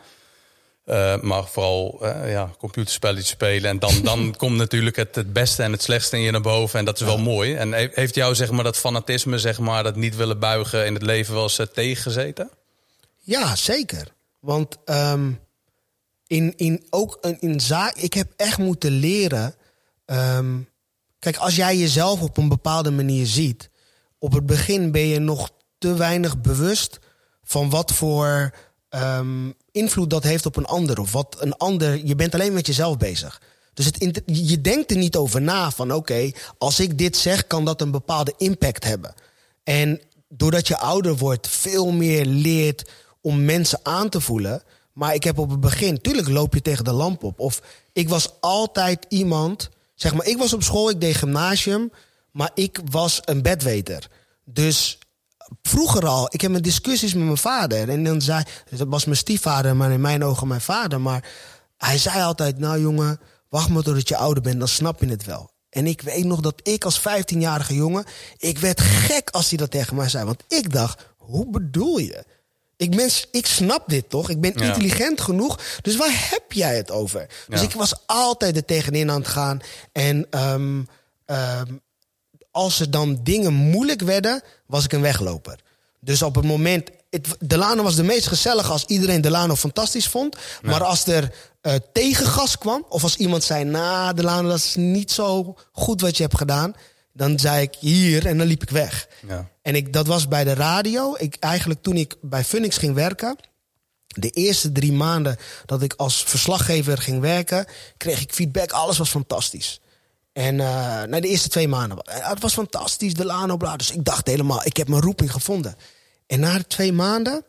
Uh, maar vooral uh, ja, computerspelletjes spelen. En dan, dan komt natuurlijk het, het beste en het slechtste in je naar boven. En dat is wel mooi. En heeft jou zeg maar, dat fanatisme, zeg maar, dat niet willen buigen in het leven wel eens uh, tegengezeten?
Ja, zeker. Want um, in, in, ook in zaak, ik heb echt moeten leren. Um, Kijk, als jij jezelf op een bepaalde manier ziet, op het begin ben je nog te weinig bewust van wat voor um, invloed dat heeft op een ander. Of wat een ander. Je bent alleen met jezelf bezig. Dus je denkt er niet over na van oké, als ik dit zeg, kan dat een bepaalde impact hebben. En doordat je ouder wordt, veel meer leert om mensen aan te voelen. Maar ik heb op het begin, tuurlijk loop je tegen de lamp op. Of ik was altijd iemand Zeg maar, ik was op school, ik deed gymnasium, maar ik was een bedweter. Dus vroeger al, ik heb mijn discussies met mijn vader. En dan zei, dat was mijn stiefvader, maar in mijn ogen mijn vader. Maar hij zei altijd, nou jongen, wacht maar totdat je ouder bent, dan snap je het wel. En ik weet nog dat ik als 15-jarige jongen, ik werd gek als hij dat tegen mij zei. Want ik dacht, hoe bedoel je? Ik, mens, ik snap dit toch? Ik ben intelligent genoeg. Dus waar heb jij het over? Dus ik was altijd er tegenin aan het gaan. En um, um, als er dan dingen moeilijk werden, was ik een wegloper. Dus op het moment. Het, Delano was de meest gezellige als iedereen Delano fantastisch vond. Maar als er uh, tegengas kwam, of als iemand zei: Nou, Delano, dat is niet zo goed wat je hebt gedaan dan zei ik hier en dan liep ik weg.
Ja.
En ik, dat was bij de radio. Ik, eigenlijk toen ik bij Funix ging werken, de eerste drie maanden dat ik als verslaggever ging werken, kreeg ik feedback. Alles was fantastisch. En uh, de eerste twee maanden, het was fantastisch, de Lano. Dus ik dacht helemaal, ik heb mijn roeping gevonden. En na de twee maanden,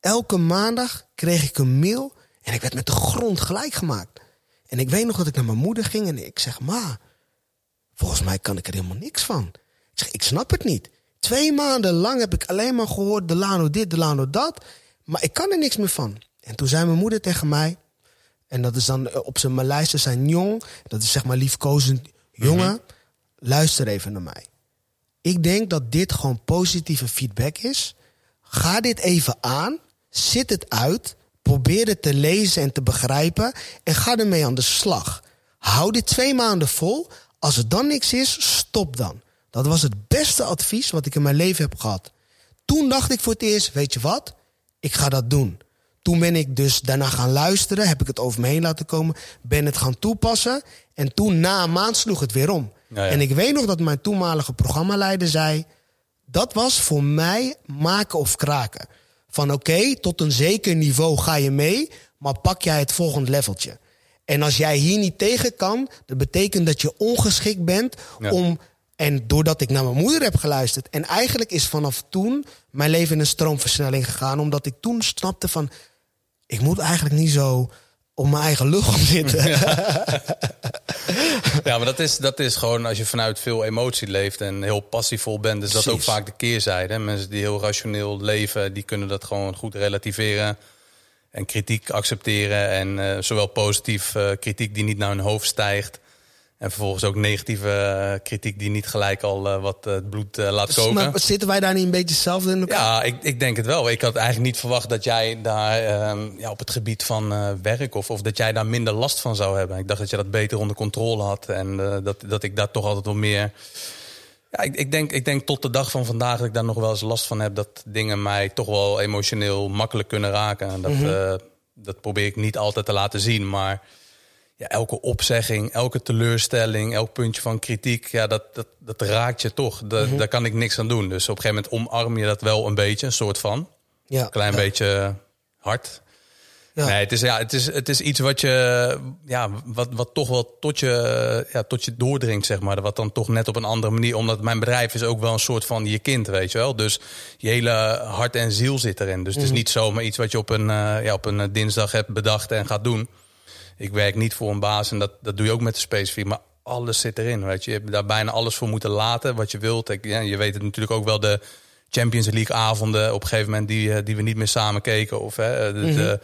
elke maandag kreeg ik een mail en ik werd met de grond gelijk gemaakt. En ik weet nog dat ik naar mijn moeder ging en ik zeg, ma, Volgens mij kan ik er helemaal niks van. Ik zeg, ik snap het niet. Twee maanden lang heb ik alleen maar gehoord, Delano dit, Delano dat. Maar ik kan er niks meer van. En toen zei mijn moeder tegen mij, en dat is dan eh, op zijn Maleise zijn jong, dat is zeg maar liefkozend jongen, mhm. luister even naar mij. Ik denk dat dit gewoon positieve feedback is. Ga dit even aan, zit het uit, probeer het te lezen en te begrijpen en ga ermee aan de slag. Hou dit twee maanden vol. Als er dan niks is, stop dan. Dat was het beste advies wat ik in mijn leven heb gehad. Toen dacht ik voor het eerst, weet je wat? Ik ga dat doen. Toen ben ik dus daarna gaan luisteren, heb ik het over me heen laten komen, ben het gaan toepassen. En toen na een maand sloeg het weer om. En ik weet nog dat mijn toenmalige programmaleider zei, dat was voor mij maken of kraken. Van oké, tot een zeker niveau ga je mee, maar pak jij het volgende leveltje. En als jij hier niet tegen kan, dat betekent dat je ongeschikt bent om. En doordat ik naar mijn moeder heb geluisterd. En eigenlijk is vanaf toen mijn leven in een stroomversnelling gegaan. Omdat ik toen snapte van. Ik moet eigenlijk niet zo op mijn eigen lucht zitten.
Ja. maar dat is, dat is gewoon als je vanuit veel emotie leeft en heel passievol bent. Dus dat is ook vaak de keerzijde. Mensen die heel rationeel leven, die kunnen dat gewoon goed relativeren. En kritiek accepteren en zowel positief kritiek die niet naar hun hoofd stijgt. En vervolgens ook negatieve eh, kritiek die niet gelijk al uh, wat uh, het bloed laat koken. Maar
zitten wij daar niet een beetje zelf in elkaar?
Ja, ik, ik denk het wel. Ik had eigenlijk niet verwacht dat jij daar ehm, ja, op het gebied van werk... Of, of dat jij daar minder last van zou hebben. Ik dacht dat je dat beter onder controle had. En dat, dat ik daar toch altijd wel meer... Ja, ik, ik, denk, ik denk tot de dag van vandaag dat ik daar nog wel eens last van heb... dat dingen mij toch wel emotioneel makkelijk kunnen raken. En dat, mhm. dat probeer ik niet altijd te laten zien, maar ja, elke opzegging, elke teleurstelling, elk puntje van kritiek, ja, dat, dat, dat raakt je toch. Mhm. Daar kan ik niks aan doen. Dus op een gegeven moment omarm je dat wel een beetje, een soort van. Ja, een klein beetje hard. Ja. Nee, het is, ja, het, is, het is iets wat je, ja, wat, wat toch wel tot je, ja, tot je doordringt, zeg maar. Wat dan toch net op een andere manier, omdat mijn bedrijf is ook wel een soort van je kind, weet je wel. Dus je hele hart en ziel zit erin. Dus het is mhm. niet zomaar iets wat je op een, uh, ja, op een dinsdag hebt bedacht en gaat doen ik werk niet voor een baas en dat, dat doe je ook met de specifiek. Maar alles zit erin, weet je. Je hebt daar bijna alles voor moeten laten wat je wilt. Ik, ja, je weet het natuurlijk ook wel de Champions League avonden op een gegeven moment die, eh, die we niet meer samen keken. Of hè, de, mm de,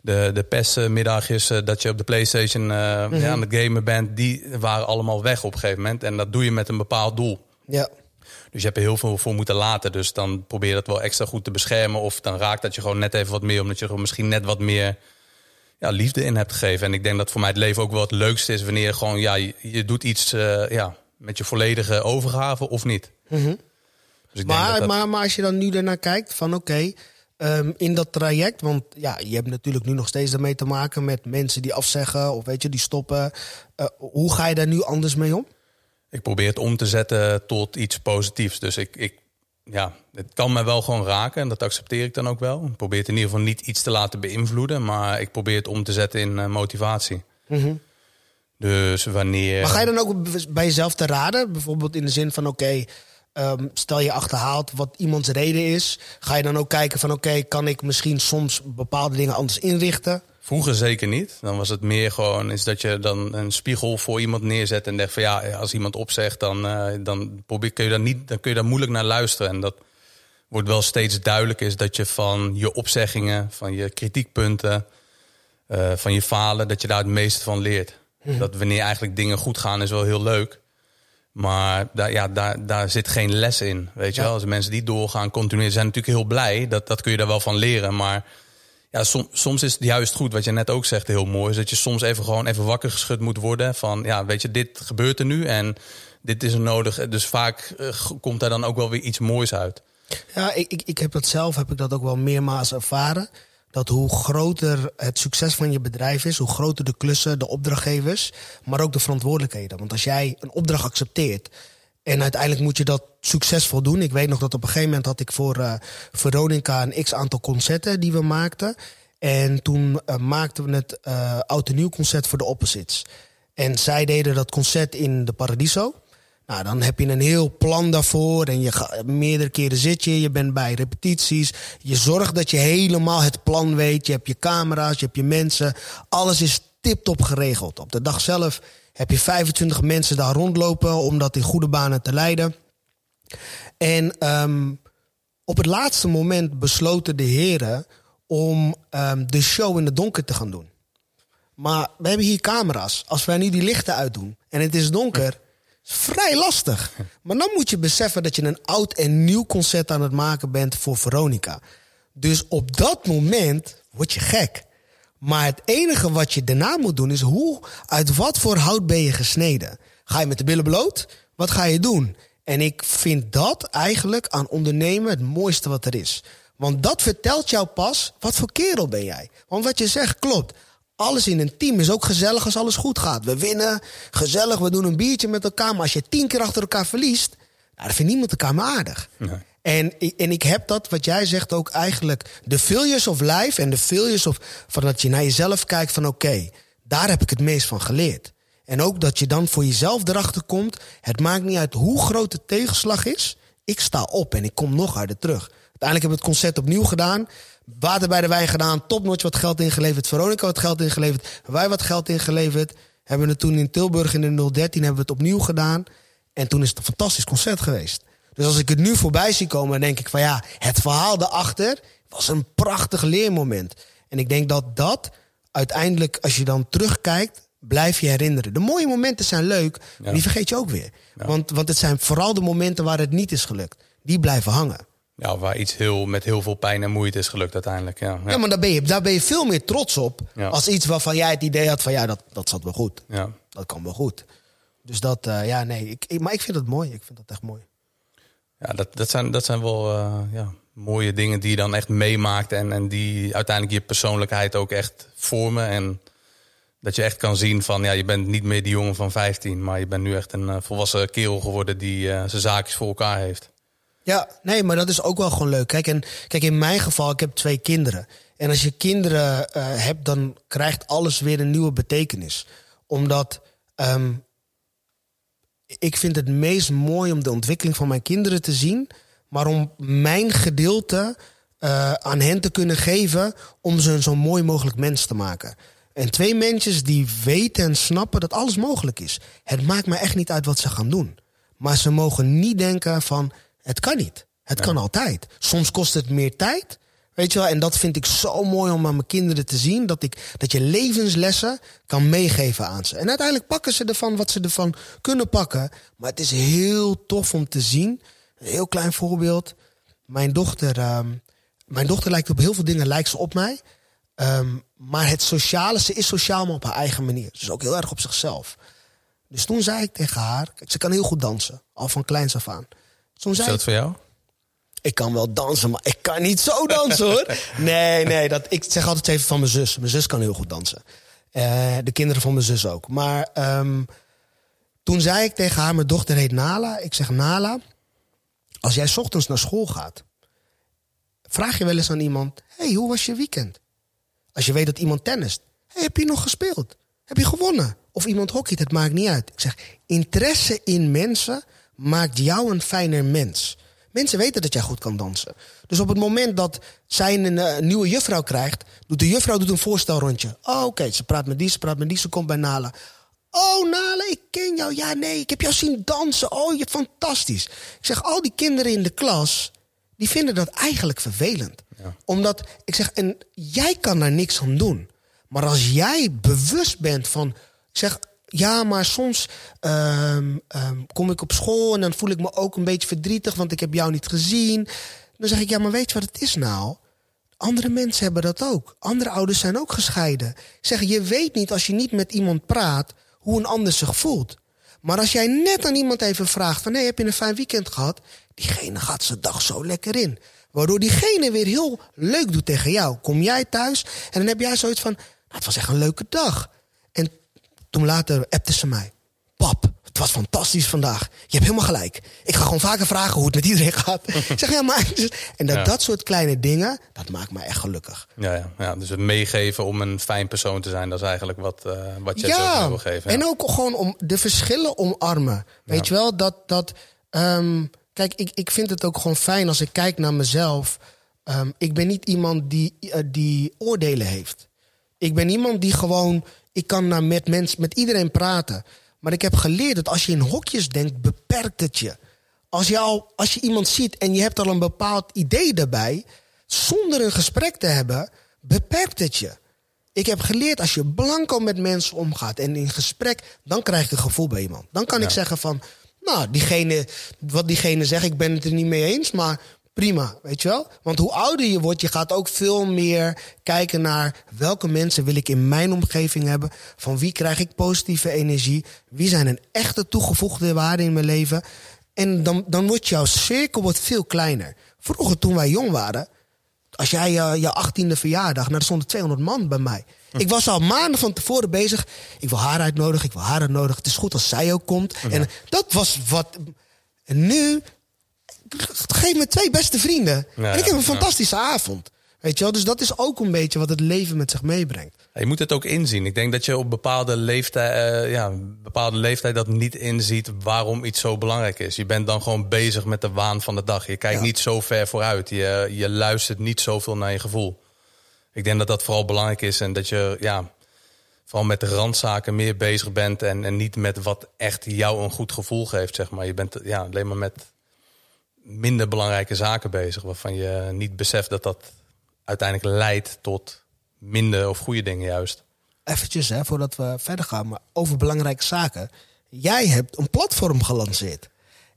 de, de eh, dat je op de PlayStation uh, ja, aan het gamen bent, die waren allemaal weg op een gegeven moment. En dat doe je met een bepaald doel. Ja. Dus je hebt er heel veel voor moeten laten. Dus dan probeer je dat wel extra goed te beschermen. Of dan raakt dat je gewoon net even wat meer, omdat je gewoon misschien net wat meer ja, liefde in hebt gegeven. En ik denk dat voor mij het leven ook wel het leukste is wanneer je gewoon, ja, je, doet iets uh, ja, met je volledige overgave of niet.
Mm dus maar, dat maar, maar als je dan nu ernaar kijkt, van oké, ehm, in dat traject, want ja, je hebt natuurlijk nu nog steeds ermee te maken met mensen die afzeggen of weet je, die stoppen. Uh, hoe ga je daar nu anders mee om?
Ik probeer het om te zetten tot iets positiefs. Dus ik, ik ja, het kan me wel gewoon raken en dat accepteer ik dan ook wel. Ik probeer het in ieder geval niet iets te laten beïnvloeden, maar ik probeer het om te zetten in uh, motivatie. Mm Dus wanneer.
Maar ga je dan ook bij jezelf te raden? Bijvoorbeeld in de zin van: oké, ehm, stel je achterhaalt wat iemands reden is. Ga je dan ook kijken van: oké, kan ik misschien soms bepaalde dingen anders inrichten?
Vroeger zeker niet. Dan was het meer gewoon is dat je dan een spiegel voor iemand neerzet en denkt van ja, als iemand opzegt, dan, uh, dan, probeer, kun je daar niet, dan kun je daar moeilijk naar luisteren. En dat wordt wel steeds duidelijker is dat je van je opzeggingen, van je kritiekpunten, uh, van je falen, dat je daar het meeste van leert. Mhm. Dat wanneer eigenlijk dingen goed gaan, is wel heel leuk. Maar daar, ja, daar, daar zit geen les in. Weet je wel, als mensen die doorgaan, continu zijn natuurlijk heel blij. Dat, dat kun je daar wel van leren. Maar ja, soms is het juist goed, wat je net ook zegt, heel mooi. Is dat je soms even gewoon even wakker geschud moet worden. Van ja, weet je, dit gebeurt er nu en dit is er nodig. Dus vaak uh, komt daar dan ook wel weer iets moois uit.
Ja, ik, ik, ik heb dat zelf, heb ik dat ook wel meermaals ervaren. Dat hoe groter het succes van je bedrijf is, hoe groter de klussen, de opdrachtgevers, maar ook de verantwoordelijkheden. Want als jij een opdracht accepteert en uiteindelijk moet je dat succesvol doen. Ik weet nog dat op een gegeven moment had ik voor uh, Veronica een x aantal concerten die we maakten. En toen uh, maakten we het uh, oud en nieuw concert voor de Opposites. En zij deden dat concert in de Paradiso. Nou, dan heb je een heel plan daarvoor. En je meerdere keren zit je. Je bent bij repetities. Je zorgt dat je helemaal het plan weet. Je hebt je camera's, je hebt je mensen. Alles is tip-top geregeld. Op de dag zelf heb je 25 mensen daar rondlopen om dat in goede banen te leiden. En um, op het laatste moment besloten de heren om um, de show in het donker te gaan doen. Maar we hebben hier camera's. Als wij nu die lichten uitdoen en het is donker, is vrij lastig. Maar dan moet je beseffen dat je een oud en nieuw concert aan het maken bent voor Veronica. Dus op dat moment word je gek. Maar het enige wat je daarna moet doen is hoe, uit wat voor hout ben je gesneden? Ga je met de billen bloot? Wat ga je doen? En ik vind dat eigenlijk aan ondernemen het mooiste wat er is. Want dat vertelt jou pas wat voor kerel ben jij. Want wat je zegt klopt. Alles in een team is ook gezellig als alles goed gaat. We winnen, gezellig, we doen een biertje met elkaar. Maar als je tien keer achter elkaar verliest, nou, dan vindt niemand elkaar maar aardig. Nee. En, en ik heb dat, wat jij zegt, ook eigenlijk de failures of life en de failures of van dat je naar jezelf kijkt van oké, daar heb ik het meest van geleerd. En ook dat je dan voor jezelf erachter komt, het maakt niet uit hoe groot de tegenslag is, ik sta op en ik kom nog harder terug. Uiteindelijk hebben we het concert opnieuw gedaan. Water bij de wijn gedaan, topnotch wat geld ingeleverd, Veronica wat geld ingeleverd, wij wat geld ingeleverd. Hebben we het toen in Tilburg in de 013 hebben we het opnieuw gedaan. En toen is het een fantastisch concert geweest. Dus als ik het nu voorbij zie komen, dan denk ik van ja, het verhaal daarachter was een prachtig leermoment. En ik denk dat dat uiteindelijk, als je dan terugkijkt, blijf je herinneren. De mooie momenten zijn leuk, maar die vergeet je ook weer. Want, want het zijn vooral de momenten waar het niet is gelukt. Die blijven hangen.
Ja, waar iets heel, met heel veel pijn en moeite is gelukt uiteindelijk. Ja,
ja. maar daar ben, je, daar ben je veel meer trots op. Als iets waarvan jij het idee had van ja, dat, dat zat wel goed. Ja. Dat kan wel goed. Dus dat, uh, ja, nee. Ik, maar ik vind het mooi. Ik vind dat echt mooi.
Ja, dat, dat, zijn, dat zijn wel uh, ja, mooie dingen die je dan echt meemaakt. En, en die uiteindelijk je persoonlijkheid ook echt vormen. En dat je echt kan zien van, ja, je bent niet meer die jongen van 15. Maar je bent nu echt een uh, volwassen kerel geworden die zijn zaakjes voor elkaar heeft.
Ja, nee, maar dat is ook wel gewoon leuk. Kijk, en, kijk, in mijn geval, ik heb twee kinderen. En als je kinderen hebt, dan krijgt alles weer een nieuwe betekenis. Omdat um, ik vind het meest mooi om de ontwikkeling van mijn kinderen te zien. Maar om mijn gedeelte uh, aan hen te kunnen geven om ze een zo mooi mogelijk mens te maken. En twee mensen die weten en snappen dat alles mogelijk is. Het maakt me echt niet uit wat ze gaan doen. Maar ze mogen niet denken van het kan niet. Het kan altijd. Soms kost het meer tijd. Weet je wel, en dat vind ik zo mooi om aan mijn kinderen te zien. Dat, ik, dat je levenslessen kan meegeven aan ze. En uiteindelijk pakken ze ervan wat ze ervan kunnen pakken. Maar het is heel tof om te zien. Een heel klein voorbeeld. Mijn dochter, um, mijn dochter lijkt op heel veel dingen lijkt ze op mij. Um, maar het sociale, ze is sociaal, maar op haar eigen manier. Ze is ook heel erg op zichzelf. Dus toen zei ik tegen haar, kijk, ze kan heel goed dansen. Al van kleins af aan.
Toen zei is dat voor jou?
Ik kan wel dansen, maar ik kan niet zo dansen hoor. Nee, nee, dat, ik zeg altijd even van mijn zus. Mijn zus kan heel goed dansen. Uh, de kinderen van mijn zus ook. Maar um, toen zei ik tegen haar, mijn dochter heet Nala. Ik zeg, Nala, als jij ochtends naar school gaat, vraag je wel eens aan iemand: hey, hoe was je weekend? Als je weet dat iemand tennist, hey, heb je nog gespeeld? Heb je gewonnen? Of iemand hockeyt, het maakt niet uit. Ik zeg, interesse in mensen maakt jou een fijner mens. Mensen weten dat jij goed kan dansen. Dus op het moment dat zij een, uh, nieuwe juffrouw krijgt, doet de juffrouw doet een voorstelrondje. Oh, oké, ze praat met die, ze praat met die, ze komt bij Nala. Oh, Nala, ik ken jou. Ja, nee, ik heb jou zien dansen. Oh, je fantastisch. Ik zeg, al die kinderen in de klas, die vinden dat eigenlijk vervelend. Ja. Omdat, ik zeg, en jij kan daar niks aan doen. Maar als jij bewust bent van, ik zeg, ja, maar soms um, um, kom ik op school en dan voel ik me ook een beetje verdrietig, want ik heb jou niet gezien. Dan zeg ik, ja, maar weet je wat het is nou? Andere mensen hebben dat ook. Andere ouders zijn ook gescheiden. Zeg, je weet niet als je niet met iemand praat hoe een ander zich voelt. Maar als jij net aan iemand even vraagt van... hé, heb je een fijn weekend gehad? Diegene gaat zijn dag zo lekker in. Waardoor diegene weer heel leuk doet tegen jou. Kom jij thuis en dan heb jij zoiets van... Nou, het was echt een leuke dag. En toen later appte ze mij. Pap, het was fantastisch vandaag. Je hebt helemaal gelijk. Ik ga gewoon vaker vragen hoe het met iedereen gaat. ik zeg, ja, maar... En dat, dat soort kleine dingen, dat maakt me echt gelukkig.
Ja, ja, ja, dus het meegeven om een fijn persoon te zijn... dat is eigenlijk wat, uh, wat je ja, wil geven.
Ja. En ook gewoon om de verschillen omarmen. Weet je wel, dat... dat um, kijk, ik, ik vind het ook gewoon fijn als ik kijk naar mezelf. Um, ik ben niet iemand die, uh, die oordelen heeft. Ik ben iemand die gewoon ik kan nou met mensen, met iedereen praten. Maar ik heb geleerd dat als je in hokjes denkt, beperkt het je. Als je, al, als je iemand ziet en je hebt al een bepaald idee daarbij, zonder een gesprek te hebben, beperkt het je. Ik heb geleerd als je blanco met mensen omgaat en in gesprek, dan krijg je een gevoel bij iemand. Dan kan ik zeggen van, nou, diegene, wat diegene zegt, ik ben het er niet mee eens, maar prima, weet je wel? Want hoe ouder je wordt, je gaat ook veel meer kijken naar welke mensen wil ik in mijn omgeving hebben. Van wie krijg ik positieve energie? Wie zijn een echte toegevoegde waarde in mijn leven? En dan, dan wordt jouw cirkel wordt veel kleiner. Vroeger, toen wij jong waren, als jij uh, je achttiende verjaardag, nou, er stonden 200 man bij mij. Ik was al maanden van tevoren bezig. Ik wil haar uitnodigen, ik wil haar uitnodigen. Het is goed als zij ook komt. En dat was wat. En nu geef me twee beste vrienden. en ik heb een fantastische avond. Weet je wel? Dus dat is ook een beetje wat het leven met zich meebrengt.
Je moet het ook inzien. Ik denk dat je op bepaalde leeftijd, uh, ja, bepaalde leeftijd dat niet inziet waarom iets zo belangrijk is. Je bent dan gewoon bezig met de waan van de dag. Je kijkt niet zo ver vooruit. Je, je luistert niet zoveel naar je gevoel. Ik denk dat dat vooral belangrijk is en dat je ja, vooral met de randzaken meer bezig bent en, en niet met wat echt jou een goed gevoel geeft. Zeg maar. Je bent ja, alleen maar met minder belangrijke zaken bezig. Waarvan je niet beseft dat dat uiteindelijk leidt tot minder of goede dingen juist.
Eventjes, hè, voordat we verder gaan, maar over belangrijke zaken. Jij hebt een platform gelanceerd.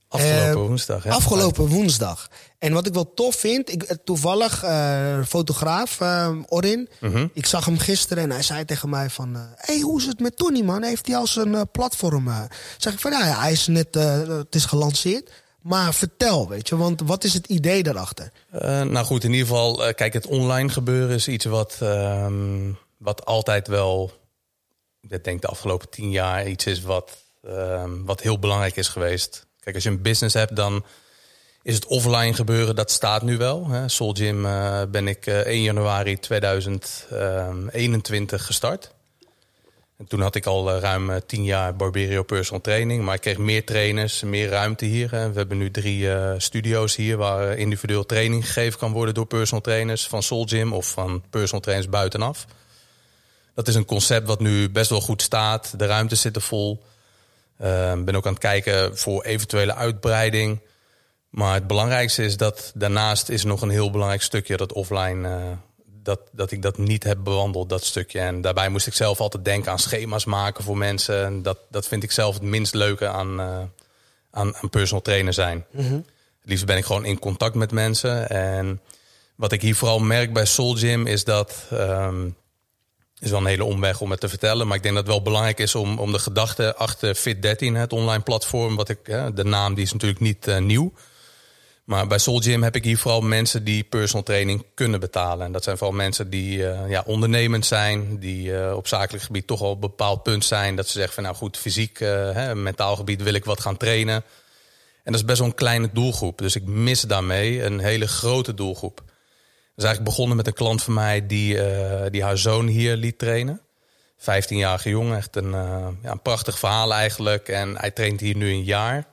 Afgelopen eh, woensdag. Ja.
Afgelopen woensdag. En wat ik wel tof vind, ik, eh, toevallig uh, fotograaf uh, Orin. Mhm. Ik zag hem gisteren en hij zei tegen mij van... Hey, hoe is het met Tony, man? Heeft hij al zijn platform? zeg ik van, ja, hij is net... het is gelanceerd. Maar vertel, weet je, want wat is het idee daarachter?
nou goed, in ieder geval, kijk, het online gebeuren is iets wat, ehm, wat altijd wel... Ik denk de afgelopen tien jaar iets is wat, ehm, wat heel belangrijk is geweest Kijk, als je een business hebt, dan is het offline gebeuren, dat staat nu wel. Hè. Soul Gym uh, ben ik uh, eh, 1 januari 2021 gestart. En toen had ik al uh, ruim 10 jaar Barberio Personal Training. Maar ik kreeg meer trainers, meer ruimte hier. We hebben nu drie studio's hier waar individueel training gegeven kan worden door personal trainers van Soul Gym of van personal trainers buitenaf. Dat is een concept wat nu best wel goed staat. De ruimtes zitten vol. Ik ehm, ben ook aan het kijken voor eventuele uitbreiding. Maar het belangrijkste is dat daarnaast is nog een heel belangrijk stukje dat offline. Uh, dat, dat ik dat niet heb bewandeld, dat stukje. En daarbij moest ik zelf altijd denken aan schema's maken voor mensen. En dat, dat vind ik zelf het minst leuke aan, uh, aan, aan personal trainer zijn. Mm -hmm. Het liefst ben ik gewoon in contact met mensen. En wat ik hier vooral merk bij Soul Gym is dat. Um, is wel een hele omweg om het te vertellen. Maar ik denk dat het wel belangrijk is om, om de gedachte achter Fit13, het online platform, wat ik, de naam die is natuurlijk niet uh, nieuw. Maar bij Soul Gym heb ik hier vooral mensen die personal training kunnen betalen. En dat zijn vooral mensen die uh, ja, ondernemend zijn, die uh, op zakelijk gebied toch al op een bepaald punt zijn. Dat ze zeggen van nou goed, fysiek, hè, mentaal gebied wil ik wat gaan trainen. En dat is best wel een kleine doelgroep. Dus ik mis daarmee een hele grote doelgroep is eigenlijk begonnen met een klant van mij die, uh, die haar zoon hier liet trainen. 15-jarige jongen, echt een, uh, ja, een prachtig verhaal eigenlijk. En hij traint hier nu een jaar.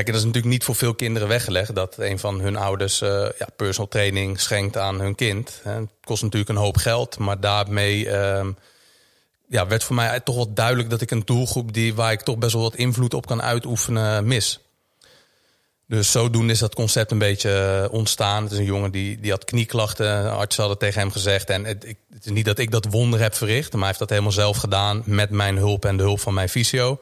Kijk, dat is natuurlijk niet voor veel kinderen weggelegd dat een van hun ouders uh, ja, personal training schenkt aan hun kind. Het kost natuurlijk een hoop geld, maar daarmee ehm, ja, werd voor mij toch wel duidelijk dat ik een doelgroep die, waar ik toch best wel wat invloed op kan uitoefenen mis. Dus zodoende is dat concept een beetje eh, ontstaan. Het is een jongen die, die had knieklachten. Artsen hadden tegen hem gezegd. En het, het, is niet dat ik dat wonder heb verricht. Maar hij heeft dat helemaal zelf gedaan. Met mijn hulp en de hulp van mijn fysio.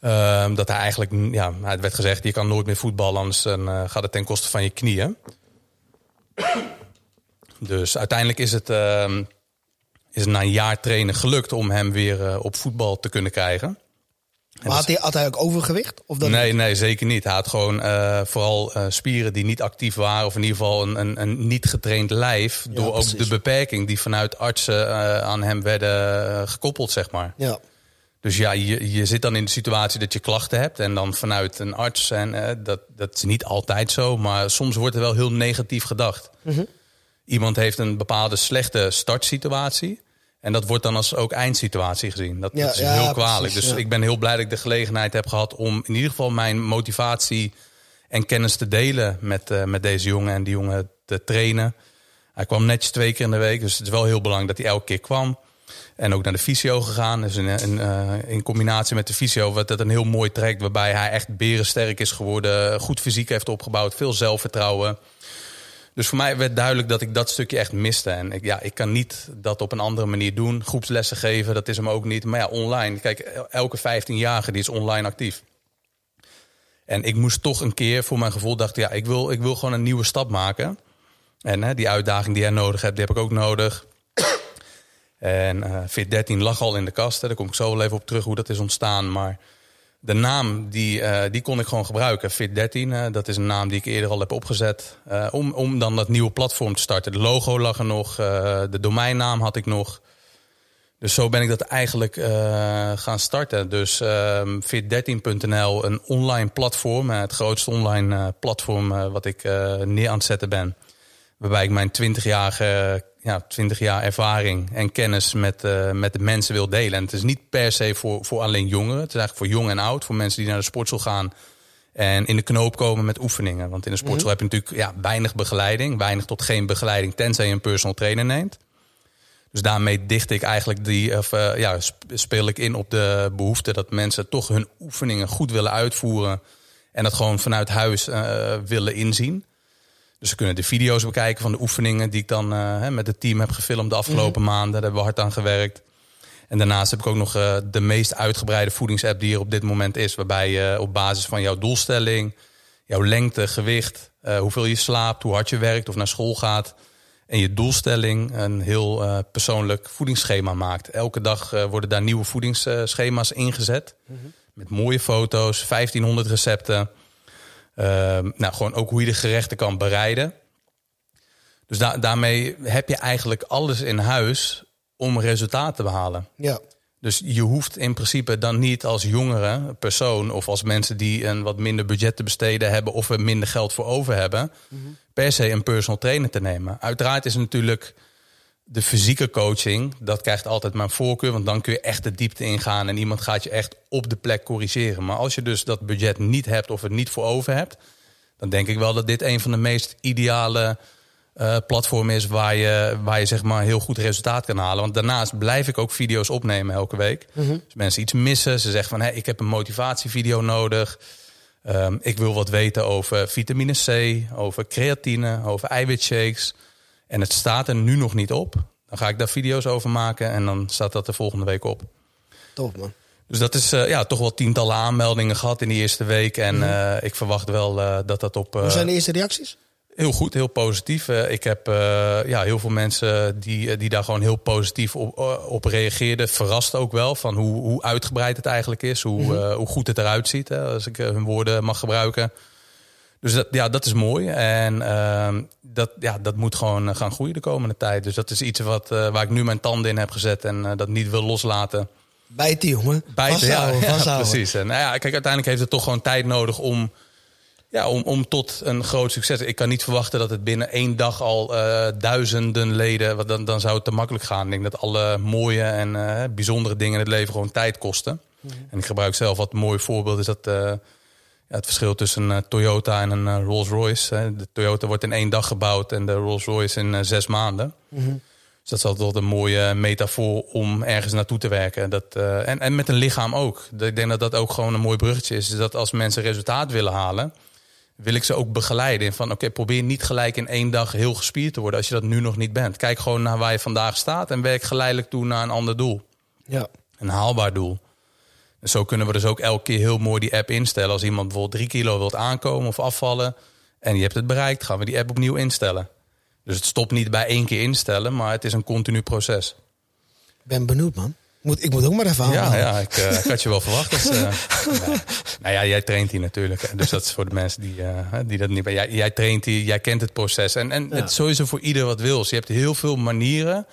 Uh, dat hij eigenlijk, ja, het werd gezegd: je kan nooit meer voetballen, anders uh, gaat het ten koste van je knieën. Dus uiteindelijk is het, uh, is het na een jaar trainen gelukt om hem weer uh, op voetbal te kunnen krijgen.
Maar had hij, had hij ook overgewicht? Of dat
nee, nee, zeker niet. Hij had gewoon uh, vooral uh, spieren die niet actief waren. Of in ieder geval een, een, een niet getraind lijf. Ja, door precies. ook de beperking die vanuit artsen uh, aan hem werden gekoppeld, zeg maar.
Ja.
Dus ja, je, je zit dan in de situatie dat je klachten hebt. En dan vanuit een arts. En dat, dat is niet altijd zo. Maar soms wordt er wel heel negatief gedacht. Mm -hmm. Iemand heeft een bepaalde slechte startsituatie. En dat wordt dan als ook eindsituatie gezien. Dat, dat is heel kwalijk. dus ik ben heel blij dat ik de gelegenheid heb gehad om in ieder geval mijn motivatie en kennis te delen met, uh, met deze jongen en die jongen te trainen. Hij kwam netjes twee keer in de week, dus het is wel heel belangrijk dat hij elke keer kwam. En ook naar de fysio gegaan. Dus in, uh, in combinatie met de fysio werd dat een heel mooi traject waarbij hij echt berensterk is geworden. Goed fysiek heeft opgebouwd, veel zelfvertrouwen. Dus voor mij werd duidelijk dat ik dat stukje echt miste. En ik, ja, ik kan niet dat op een andere manier doen. Groepslessen geven, dat is hem ook niet. Maar ja, online. Kijk, elke 15-jarige die is online actief. En ik moest toch een keer, voor mijn gevoel, dacht ja, ik wil, ik wil gewoon een nieuwe stap maken. En hè, die uitdaging die jij nodig hebt, die heb ik ook nodig. En Fit 13 lag al in de kast. Daar kom ik zo wel even op terug hoe dat is ontstaan. Maar de naam die, uh, die kon ik gewoon gebruiken. Fit13, uh, dat is een naam die ik eerder al heb opgezet. Om, om dan dat nieuwe platform te starten. De logo lag er nog, de domeinnaam had ik nog. Dus zo ben ik dat eigenlijk gaan starten. Dus ehm, fit13.nl, een online platform. het grootste online platform wat ik neer aan het zetten ben. Waarbij ik mijn 20-jarige ja, 20 jaar ervaring en kennis met, uh, met de mensen wil delen. En het is niet per se voor, voor alleen jongeren. Het is eigenlijk voor jong en oud. Voor mensen die naar de sportschool gaan en in de knoop komen met oefeningen. Want in de sportschool heb je natuurlijk ja, weinig begeleiding. Weinig tot geen begeleiding, tenzij je een personal trainer neemt. Dus daarmee dicht ik eigenlijk die, of, uh, ja, speel ik in op de behoefte dat mensen toch hun oefeningen goed willen uitvoeren. En dat gewoon vanuit huis uh, willen inzien. Dus ze kunnen de video's bekijken van de oefeningen die ik dan met het team heb gefilmd de afgelopen mhm. maanden. Daar hebben we hard aan gewerkt. En daarnaast heb ik ook nog de meest uitgebreide voedingsapp die er op dit moment is. Waarbij je op basis van jouw doelstelling, jouw lengte, gewicht, hoeveel je slaapt, hoe hard je werkt of naar school gaat en je doelstelling een heel persoonlijk voedingsschema maakt. Elke dag worden daar nieuwe voedingsschema's ingezet. Mm -hmm. Met mooie foto's, 1500 recepten. Uh, nou, gewoon ook hoe je de gerechten kan bereiden. Dus da daarmee heb je eigenlijk alles in huis om resultaat te behalen.
Ja.
Dus je hoeft in principe dan niet als jongere persoon of als mensen die een wat minder budget te besteden hebben of er minder geld voor over hebben, mhm. per se een personal trainer te nemen. Uiteraard is natuurlijk de fysieke coaching, dat krijgt altijd mijn voorkeur, want dan kun je echt de diepte ingaan en iemand gaat je echt op de plek corrigeren. Maar als je dus dat budget niet hebt of het niet voor over hebt, dan denk ik wel dat dit een van de meest ideale uh, platform is waar je, waar je zeg maar heel goed resultaat kan halen. Want daarnaast blijf ik ook video's opnemen elke week. Mm Als mensen iets missen, ze zeggen van hey, ik heb een motivatievideo nodig. Um, ik wil wat weten over vitamine C, over creatine, over eiwitshakes. En het staat er nu nog niet op. Dan ga ik daar video's over maken en dan staat dat de volgende week op.
Top man.
Dus dat is uh, ja, toch wel tientallen aanmeldingen gehad in die eerste week. En mm uh, ik verwacht wel uh, dat dat op.
Hoe zijn de eerste reacties?
Heel goed, heel positief. Ik heb ja, heel veel mensen die, die daar gewoon heel positief op, op reageerden. Verrast ook wel van hoe, hoe uitgebreid het eigenlijk is. Hoe, mm -hmm. hoe goed het eruit ziet, hè, als ik hun woorden mag gebruiken. Dus dat, ja, dat is mooi. En ehm, dat, ja, dat moet gewoon gaan groeien de komende tijd. Dus dat is iets wat, waar ik nu mijn tanden in heb gezet en dat niet wil loslaten.
Bijten, jongen.
Bijten, ja, ja, precies. En nou ja, kijk, uiteindelijk heeft het toch gewoon tijd nodig om ja, om, om tot een groot succes. Ik kan niet verwachten dat het binnen één dag al duizenden leden. Want dan, dan zou het te makkelijk gaan. Ik denk dat alle mooie en bijzondere dingen in het leven gewoon tijd kosten. Mm -hmm. En ik gebruik zelf wat mooi voorbeeld is dat. Ja, het verschil tussen een Toyota en een Rolls Royce. De Toyota wordt in één dag gebouwd en de Rolls Royce in zes maanden. Mm -hmm. Dus dat is altijd een mooie metafoor om ergens naartoe te werken. Dat, en, en met een lichaam ook. Ik denk dat dat ook gewoon een mooi bruggetje is. dat als mensen resultaat willen halen wil ik ze ook begeleiden. Van oké, probeer niet gelijk in één dag heel gespierd te worden als je dat nu nog niet bent. Kijk gewoon naar waar je vandaag staat en werk geleidelijk toe naar een ander doel.
Ja.
Een haalbaar doel. Zo kunnen we dus ook elke keer heel mooi die app instellen. Als iemand bijvoorbeeld drie kilo wilt aankomen of afvallen en je hebt het bereikt, gaan we die app opnieuw instellen. Dus het stopt niet bij één keer instellen, maar het is een continu proces.
Ben benieuwd, man. Moet, ik moet ook maar even aan.
Ja, ja ik, uh, ik, had je wel verwacht. Dus, uh, nou ja, jij traint hier natuurlijk. Dus dat is voor de mensen die, uh, die dat niet... Jij, jij traint hier, jij kent het proces. En, en ja. het is sowieso voor ieder wat wil. Je hebt heel veel manieren.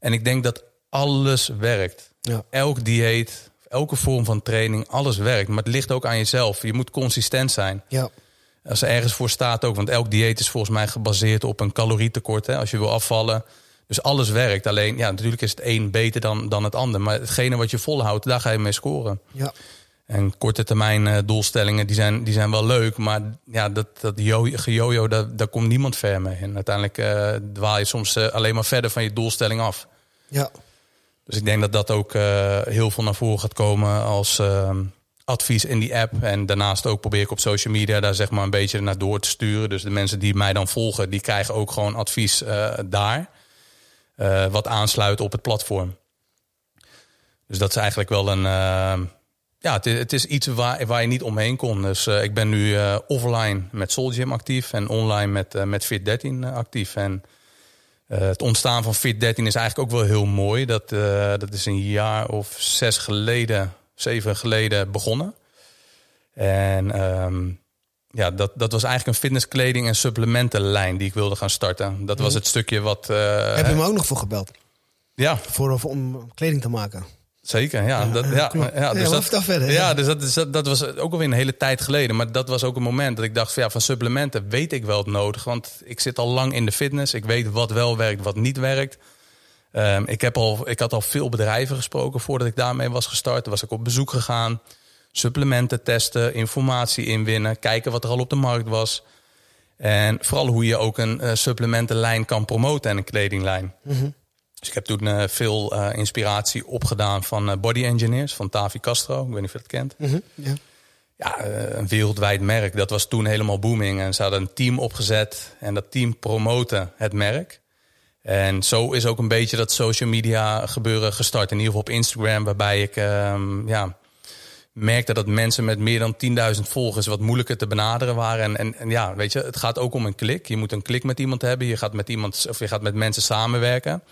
En ik denk dat alles werkt.
Ja.
Elk dieet, elke vorm van training, alles werkt. Maar het ligt ook aan jezelf. Je moet consistent zijn.
Ja.
Als er ergens voor staat ook. Want elk dieet is volgens mij gebaseerd op een calorietekort. Hè. Als je wil afvallen dus alles werkt. Alleen, ja, natuurlijk is het een beter dan, dan het ander. Maar hetgene wat je volhoudt, daar ga je mee scoren.
Ja.
En korte termijn uh, doelstellingen, die zijn, die zijn wel leuk. Maar ja, dat, dat gejojo, daar, daar komt niemand ver mee. En uiteindelijk uh, dwaal je soms uh, alleen maar verder van je doelstelling af.
Ja.
Dus ik denk dat dat ook heel veel naar voren gaat komen als ehm, advies in die app. En daarnaast ook probeer ik op social media daar zeg maar een beetje naar door te sturen. Dus de mensen die mij dan volgen, die krijgen ook gewoon advies daar. Uh, wat aansluit op het platform. Dus dat is eigenlijk wel een. Uh, ja, het is, het is, iets waar, waar je niet omheen kon. Dus ik ben nu offline met Soul Gym actief en online met, met Fit13 actief. En het ontstaan van Fit13 is eigenlijk ook wel heel mooi. Dat, dat is een jaar of zes geleden, zeven geleden begonnen. En um, ja, dat, dat was eigenlijk een fitnesskleding en supplementenlijn die ik wilde gaan starten. Dat was mhm. het stukje wat. Uh,
Heb je me ook nog voor gebeld?
Ja.
Voor, om kleding te maken.
Zeker, ja. ja, dat, ja, ja, dus
dat, verder,
ja, dus dat, is, dat, was ook alweer een hele tijd geleden. Maar dat was ook een moment dat ik dacht: van, ja, van supplementen weet ik wel het nodig. Want ik zit al lang in de fitness. Ik weet wat wel werkt, wat niet werkt. Um, ik, heb al, ik had al veel bedrijven gesproken voordat ik daarmee was gestart. Toen was ik op bezoek gegaan supplementen testen, informatie inwinnen, kijken wat er al op de markt was. En vooral hoe je ook een uh, supplementenlijn kan promoten en een kledinglijn.
Mhm.
Dus ik heb toen uh, veel uh, inspiratie opgedaan van Body Engineers van Tavi Castro. Ik weet niet of je dat kent.
Mm ja.
ja, een wereldwijd merk. Dat was toen helemaal booming. En ze hadden een team opgezet en dat team promoten het merk. En zo is ook een beetje dat social media gebeuren gestart. In ieder geval op Instagram, waarbij ik um, ja, merkte dat mensen met meer dan 10.000 volgers wat moeilijker te benaderen waren. En, en, en, ja, weet je, het gaat ook om een klik. Je moet een klik met iemand hebben. Je gaat met iemand of je gaat met mensen samenwerken.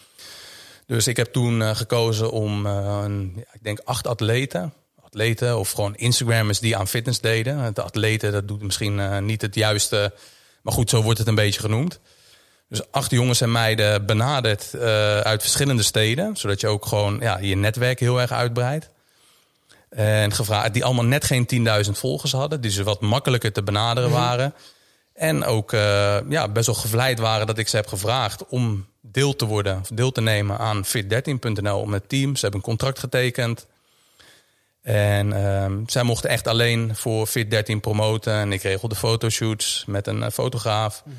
Dus ik heb toen uh, gekozen om, een, ik denk, acht atleten. Atleten of gewoon Instagrammers die aan fitness deden. De atleten, dat doet misschien uh, niet het juiste. Maar goed, zo wordt het een beetje genoemd. Dus acht jongens en meiden benaderd uit verschillende steden. Zodat je ook gewoon ja, je netwerk heel erg uitbreidt. En gevraagd, die allemaal net geen 10.000 volgers hadden. Die ze wat makkelijker te benaderen mhm. waren. En ook uh, ja, best wel gevleid waren dat ik ze heb gevraagd om deel te worden, of deel te nemen aan fit13.nl om het team. Ze hebben een contract getekend. En uh, zij mochten echt alleen voor Fit13 promoten. En ik regelde fotoshoots met een uh, fotograaf. Mm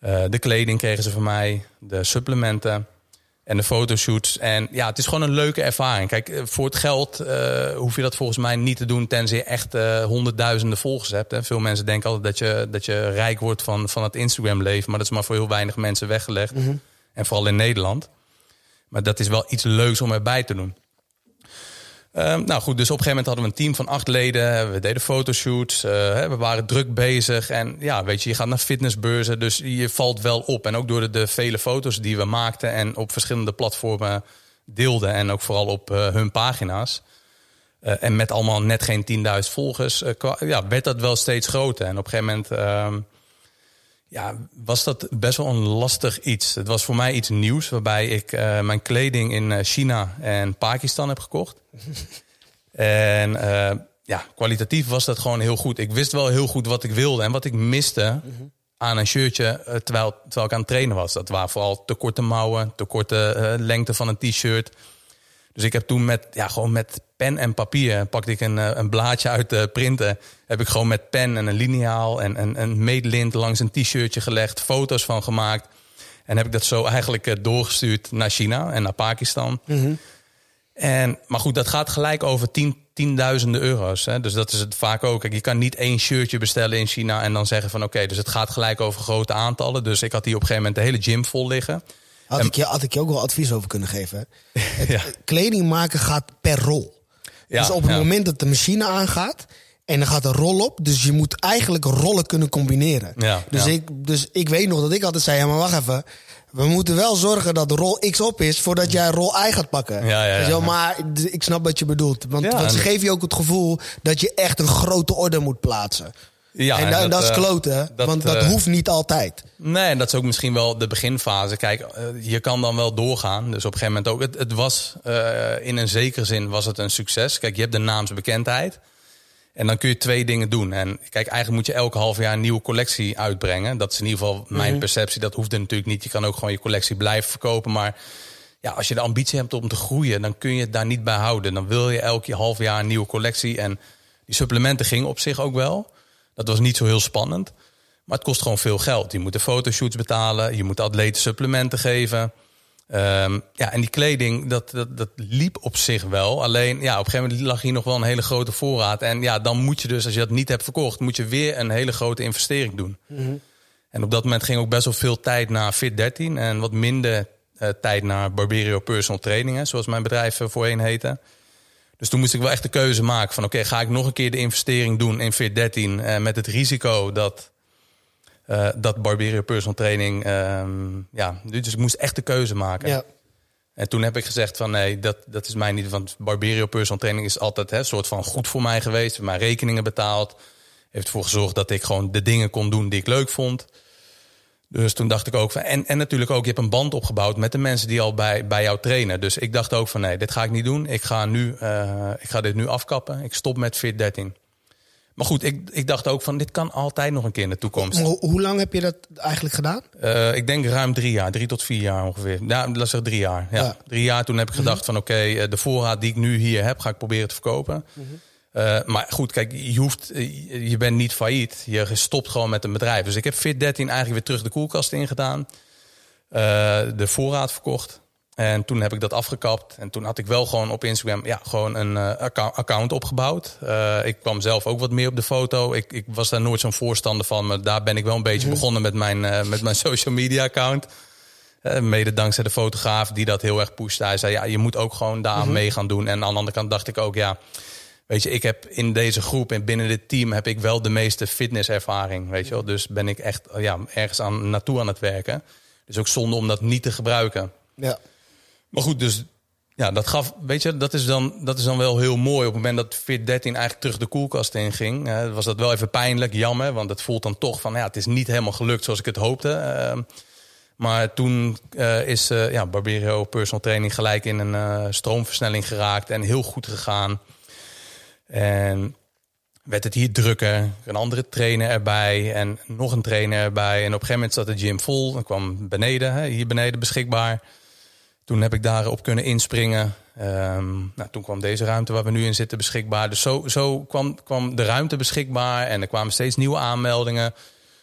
-hmm. de kleding kregen ze van mij, de supplementen. En de fotoshoots. En ja, het is gewoon een leuke ervaring. Kijk, eh, voor het geld uh, hoef je dat volgens mij niet te doen tenzij je echt uh, honderdduizenden volgers hebt. Hè. Veel mensen denken altijd dat je, dat je rijk wordt van, van het Instagram leven. Maar dat is maar voor heel weinig mensen weggelegd. Mm -hmm. En vooral in Nederland. Maar dat is wel iets leuks om erbij te doen. Um, nou goed, dus op een gegeven moment hadden we een team van acht leden. We deden fotoshoots. Uh, we waren druk bezig. En ja, weet je, je gaat naar fitnessbeurzen. Dus je valt wel op. En ook door de, vele foto's die we maakten en op verschillende platformen deelden. En ook vooral op uh, hun pagina's. Uh, en met allemaal net geen 10.000 volgers. ja, werd dat wel steeds groter. En op een gegeven moment ja, was dat best wel een lastig iets. Het was voor mij iets nieuws, waarbij ik uh, mijn kleding in uh, China en Pakistan heb gekocht. en uh, ja, kwalitatief was dat gewoon heel goed. Ik wist wel heel goed wat ik wilde en wat ik miste aan een shirtje terwijl, terwijl ik aan het trainen was. Dat waren vooral te korte mouwen, te korte lengte van een t-shirt. Dus ik heb toen met, ja, gewoon met pen en papier pakte ik een, een blaadje uit de printen. Heb ik gewoon met pen en een liniaal en een, een meetlint langs een t-shirtje gelegd, foto's van gemaakt. En heb ik dat zo eigenlijk doorgestuurd naar China en naar Pakistan. Mm -hmm. En, maar goed, dat gaat gelijk over tien, tienduizenden euro's. Hè? Dus dat is het vaak ook. je kan niet één shirtje bestellen in China en dan zeggen van oké, okay, dus het gaat gelijk over grote aantallen. Dus ik had hier op een gegeven moment de hele gym vol liggen.
Had, en, ik, je, had ik je ook wel advies over kunnen geven. Het, ja. Kleding maken gaat per rol. Ja, dus op het ja. moment dat de machine aangaat en dan gaat een rol op. Dus je moet eigenlijk rollen kunnen combineren.
Ja,
dus, Ik, dus ik weet nog dat ik altijd zei: ja, maar wacht even. We moeten wel zorgen dat de rol X op is voordat jij rol Y gaat pakken.
Ja, ja, ja.
Maar ik snap wat je bedoelt. Want, want ze geven je ook het gevoel dat je echt een grote orde moet plaatsen. Ja, en, en dat, dat, is kloten, dat, want dat uh, hoeft niet altijd.
Nee, en dat is ook misschien wel de beginfase. Kijk, uh, je kan dan wel doorgaan. Dus op een gegeven moment ook. Het, het was uh, in een zekere zin was het een succes. Kijk, je hebt de naamsbekendheid. En dan kun je twee dingen doen. En kijk, eigenlijk moet je elke half jaar een nieuwe collectie uitbrengen. Dat is in ieder geval mijn mm -hmm. perceptie. Dat hoeft er natuurlijk niet. Je kan ook gewoon je collectie blijven verkopen. Maar ja, als je de ambitie hebt om te groeien, dan kun je het daar niet bij houden. Dan wil je elke half jaar een nieuwe collectie. En die supplementen gingen op zich ook wel. Dat was niet zo heel spannend. Maar het kost gewoon veel geld. Je moet de fotoshoots betalen. Je moet atleten supplementen geven. Um, ja, en die kleding, dat, dat, dat liep op zich wel. Alleen, ja, op een gegeven moment lag hier nog wel een hele grote voorraad. En ja, dan moet je dus, als je dat niet hebt verkocht, moet je weer een hele grote investering doen. Mm -hmm. En op dat moment ging ook best wel veel tijd naar Fit13 en wat minder uh, tijd naar Barberio Personal Trainingen, zoals mijn bedrijf uh, voorheen heette. Dus toen moest ik wel echt de keuze maken van, oké, okay, ga ik nog een keer de investering doen in Fit13 uh, met het risico dat uh, dat Barberio personal training. Um, ja, dus ik moest echt de keuze maken. Ja. En toen heb ik gezegd van nee, dat, dat is mij niet. Want Barberio personal training is altijd een soort van goed voor mij geweest. Mijn rekeningen betaald. Heeft ervoor gezorgd dat ik gewoon de dingen kon doen die ik leuk vond. Dus toen dacht ik ook van. En, en natuurlijk ook, je hebt een band opgebouwd met de mensen die al bij, bij jou trainen. Dus ik dacht ook van nee, dit ga ik niet doen. Ik ga, nu, uh, ik ga dit nu afkappen. Ik stop met Fit 13. Maar goed, ik, ik dacht ook van dit kan altijd nog een keer in de toekomst.
Hoe, hoe lang heb je dat eigenlijk gedaan?
Uh, ik denk ruim drie jaar, drie tot vier jaar ongeveer. Ja, laat zeggen drie jaar. Ja. ja. Drie jaar toen heb ik gedacht van oké, okay, de voorraad die ik nu hier heb, ga ik proberen te verkopen. Mm -hmm. Uh, maar goed, kijk, je, hoeft, je bent niet failliet. Je stopt gewoon met een bedrijf. Dus ik heb Fit 13 eigenlijk weer terug de koelkast ingedaan. Uh, de voorraad verkocht. En toen heb ik dat afgekapt. En toen had ik wel gewoon op Instagram ja, gewoon een uh, account opgebouwd. Ik kwam zelf ook wat meer op de foto. Ik, ik was daar nooit zo'n voorstander van. Maar daar ben ik wel een beetje mhm. begonnen met mijn, met mijn social media account. mede dankzij de fotograaf die dat heel erg pushte. Hij zei, ja, je moet ook gewoon daar mm mee gaan doen. En aan de andere kant dacht ik ook, ja... Weet je, ik heb in deze groep en binnen dit team heb ik wel de meeste fitnesservaring. Weet je wel? Dus ben ik echt ja, ergens aan, naartoe aan het werken. Dus ook zonde om dat niet te gebruiken.
Ja.
Maar goed, dus ja, dat gaf, weet je, dat is dan, dat is dan wel heel mooi. Op het moment dat Fit 13 eigenlijk terug de koelkast in ging, was dat wel even pijnlijk, jammer. Want het voelt dan toch van, ja, het is niet helemaal gelukt zoals ik het hoopte. Uh, maar toen uh, is uh, ja, Barberio personal training gelijk in een uh, stroomversnelling geraakt en heel goed gegaan. En werd het hier drukker. Een andere trainer erbij en nog een trainer erbij. En op een gegeven moment zat de gym vol. Dan kwam beneden, hier beneden beschikbaar. Toen heb ik daarop kunnen inspringen. Um, nou, toen kwam deze ruimte waar we nu in zitten beschikbaar. Dus zo, zo kwam, kwam de ruimte beschikbaar en er kwamen steeds nieuwe aanmeldingen.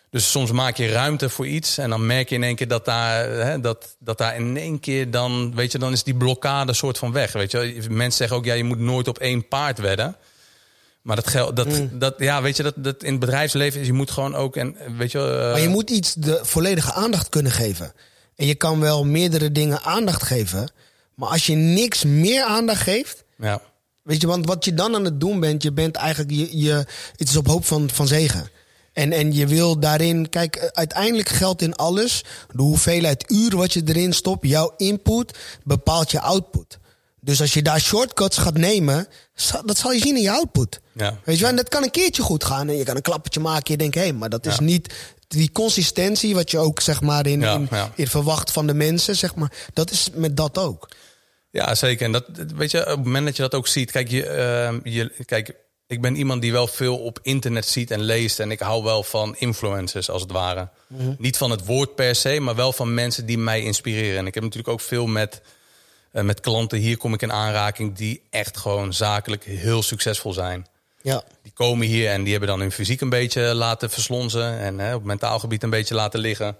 Dus soms maak je ruimte voor iets en dan merk je in één keer dat daar, hè, dat, dat daar in één keer dan, weet je, dan is die blokkade soort van weg. Weet je, mensen zeggen ook, ja, je moet nooit op één paard wedden. Maar dat geldt, dat, mm. dat, ja, weet je, dat, dat in het bedrijfsleven is, je moet gewoon ook, en weet je. Uh...
Maar je moet iets de volledige aandacht kunnen geven. En je kan wel meerdere dingen aandacht geven. Maar als je niks meer aandacht geeft.
Ja.
Weet je, want wat je dan aan het doen bent, je bent eigenlijk, je, je, het is op hoop van, van zegen. En, en je wil daarin, kijk, uiteindelijk geldt in alles de hoeveelheid uren wat je erin stopt. Jouw input bepaalt je output. Dus als je daar shortcuts gaat nemen, dat zal je zien in je output.
Ja.
Weet je wel, en dat kan een keertje goed gaan. En je kan een klappertje maken. Je denkt, hé, hey, maar dat is niet die consistentie, wat je ook zeg maar in, in, in, verwacht van de mensen, zeg maar, dat is met dat ook.
Ja, zeker. En dat weet je, op het moment dat je dat ook ziet, kijk, je, uh, je, kijk, ik ben iemand die wel veel op internet ziet en leest. En ik hou wel van influencers, als het ware. Mhm. Niet van het woord per se, maar wel van mensen die mij inspireren. En ik heb natuurlijk ook veel met, uh, met klanten. Hier kom ik in aanraking die echt gewoon zakelijk heel succesvol zijn.
Ja.
Die komen hier en die hebben dan hun fysiek een beetje laten verslonzen. En hè, op mentaal gebied een beetje laten liggen.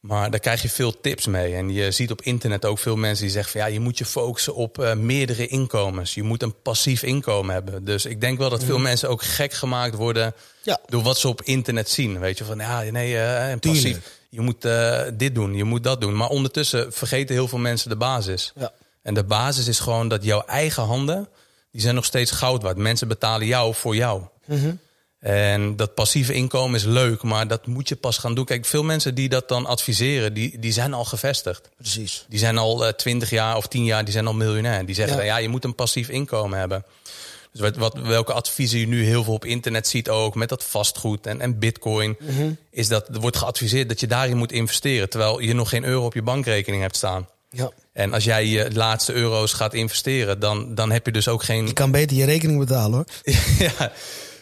Maar daar krijg je veel tips mee. En je ziet op internet ook veel mensen die zeggen van ja, je moet je focussen op uh, meerdere inkomens. Je moet een passief inkomen hebben. Dus ik denk wel dat veel mensen ook gek gemaakt worden ja. door wat ze op internet zien. Weet je van ja, nee, uh, passief. Je moet uh, dit doen, je moet dat doen. Maar ondertussen vergeten heel veel mensen de basis.
Ja.
En de basis is gewoon dat jouw eigen handen die zijn nog steeds goud waard. Mensen betalen jou voor jou.
Mhm.
En dat passieve inkomen is leuk, maar dat moet je pas gaan doen. Kijk, veel mensen die dat dan adviseren, die, die zijn al gevestigd.
Precies.
Die zijn al uh, 20 jaar of 10 jaar, die zijn al miljonair. Die zeggen, ja. ja, je moet een passief inkomen hebben. Dus wat, wat, welke adviezen je nu heel veel op internet ziet ook, met dat vastgoed en, en bitcoin,
mhm.
is dat er wordt geadviseerd dat je daarin moet investeren, terwijl je nog geen euro op je bankrekening hebt staan.
Ja.
En als jij je laatste euro's gaat investeren, dan, dan heb je dus ook geen.
Je kan beter je rekening betalen hoor.
ja,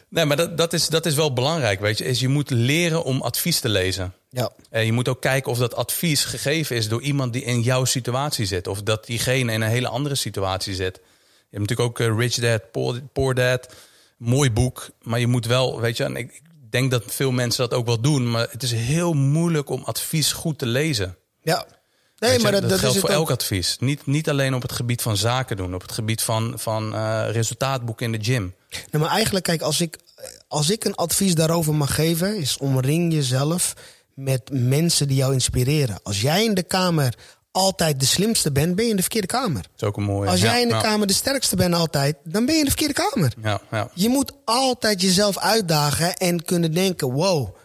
nee, maar dat, dat, is, dat is wel belangrijk, weet je. Is je moet leren om advies te lezen.
Ja.
En je moet ook kijken of dat advies gegeven is door iemand die in jouw situatie zit. Of dat diegene in een hele andere situatie zit. Je hebt natuurlijk ook eh, Rich Dad, Poor, Poor Dad. Mooi boek. Maar je moet wel, weet je, en ik denk dat veel mensen dat ook wel doen. Maar het is heel moeilijk om advies goed te lezen.
Ja. Nee, maar dat,
dat,
dat
geldt
is
voor elk advies. Niet, niet alleen op het gebied van zaken doen, op het gebied van, van uh, resultaatboeken in de gym.
Nee, maar eigenlijk, kijk, als ik, als ik een advies daarover mag geven, is omring jezelf met mensen die jou inspireren. Als jij in de kamer altijd de slimste bent, ben je in de verkeerde kamer.
Dat is ook een mooie.
Als jij in de kamer de sterkste bent altijd, dan ben je in de verkeerde kamer.
Ja, ja.
Je moet altijd jezelf uitdagen en kunnen denken, wow,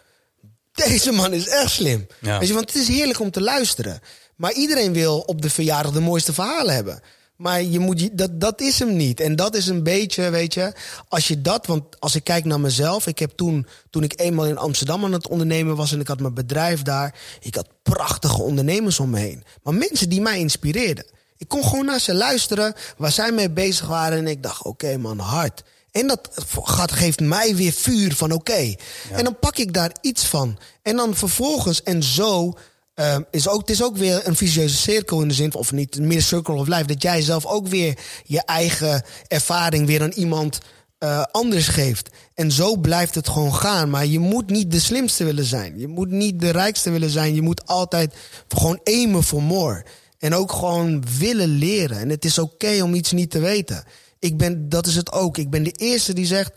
deze man is echt slim. Weet je, want het is heerlijk om te luisteren. Maar iedereen wil op de verjaardag de mooiste verhalen hebben. Maar je moet, dat, dat is hem niet. En dat is een beetje, weet je, als je dat, want als ik kijk naar mezelf, ik heb toen, toen ik eenmaal in Amsterdam aan het ondernemen was en ik had mijn bedrijf daar, ik had prachtige ondernemers om me heen. Maar mensen die mij inspireerden. Ik kon gewoon naar ze luisteren, waar zij mee bezig waren en ik dacht, oké man, hard. En dat gaat, geeft mij weer vuur van oké. En dan pak ik daar iets van. En dan vervolgens, en zo uh, is ook, het is ook weer een vicieuze cirkel in de zin, of niet meer circle of life, dat jij zelf ook weer je eigen ervaring weer aan iemand uh, anders geeft. En zo blijft het gewoon gaan. Maar je moet niet de slimste willen zijn. Je moet niet de rijkste willen zijn. Je moet altijd gewoon aimen for more. En ook gewoon willen leren. En het is oké om iets niet te weten. Ik ben, dat is het ook. Ik ben de eerste die zegt,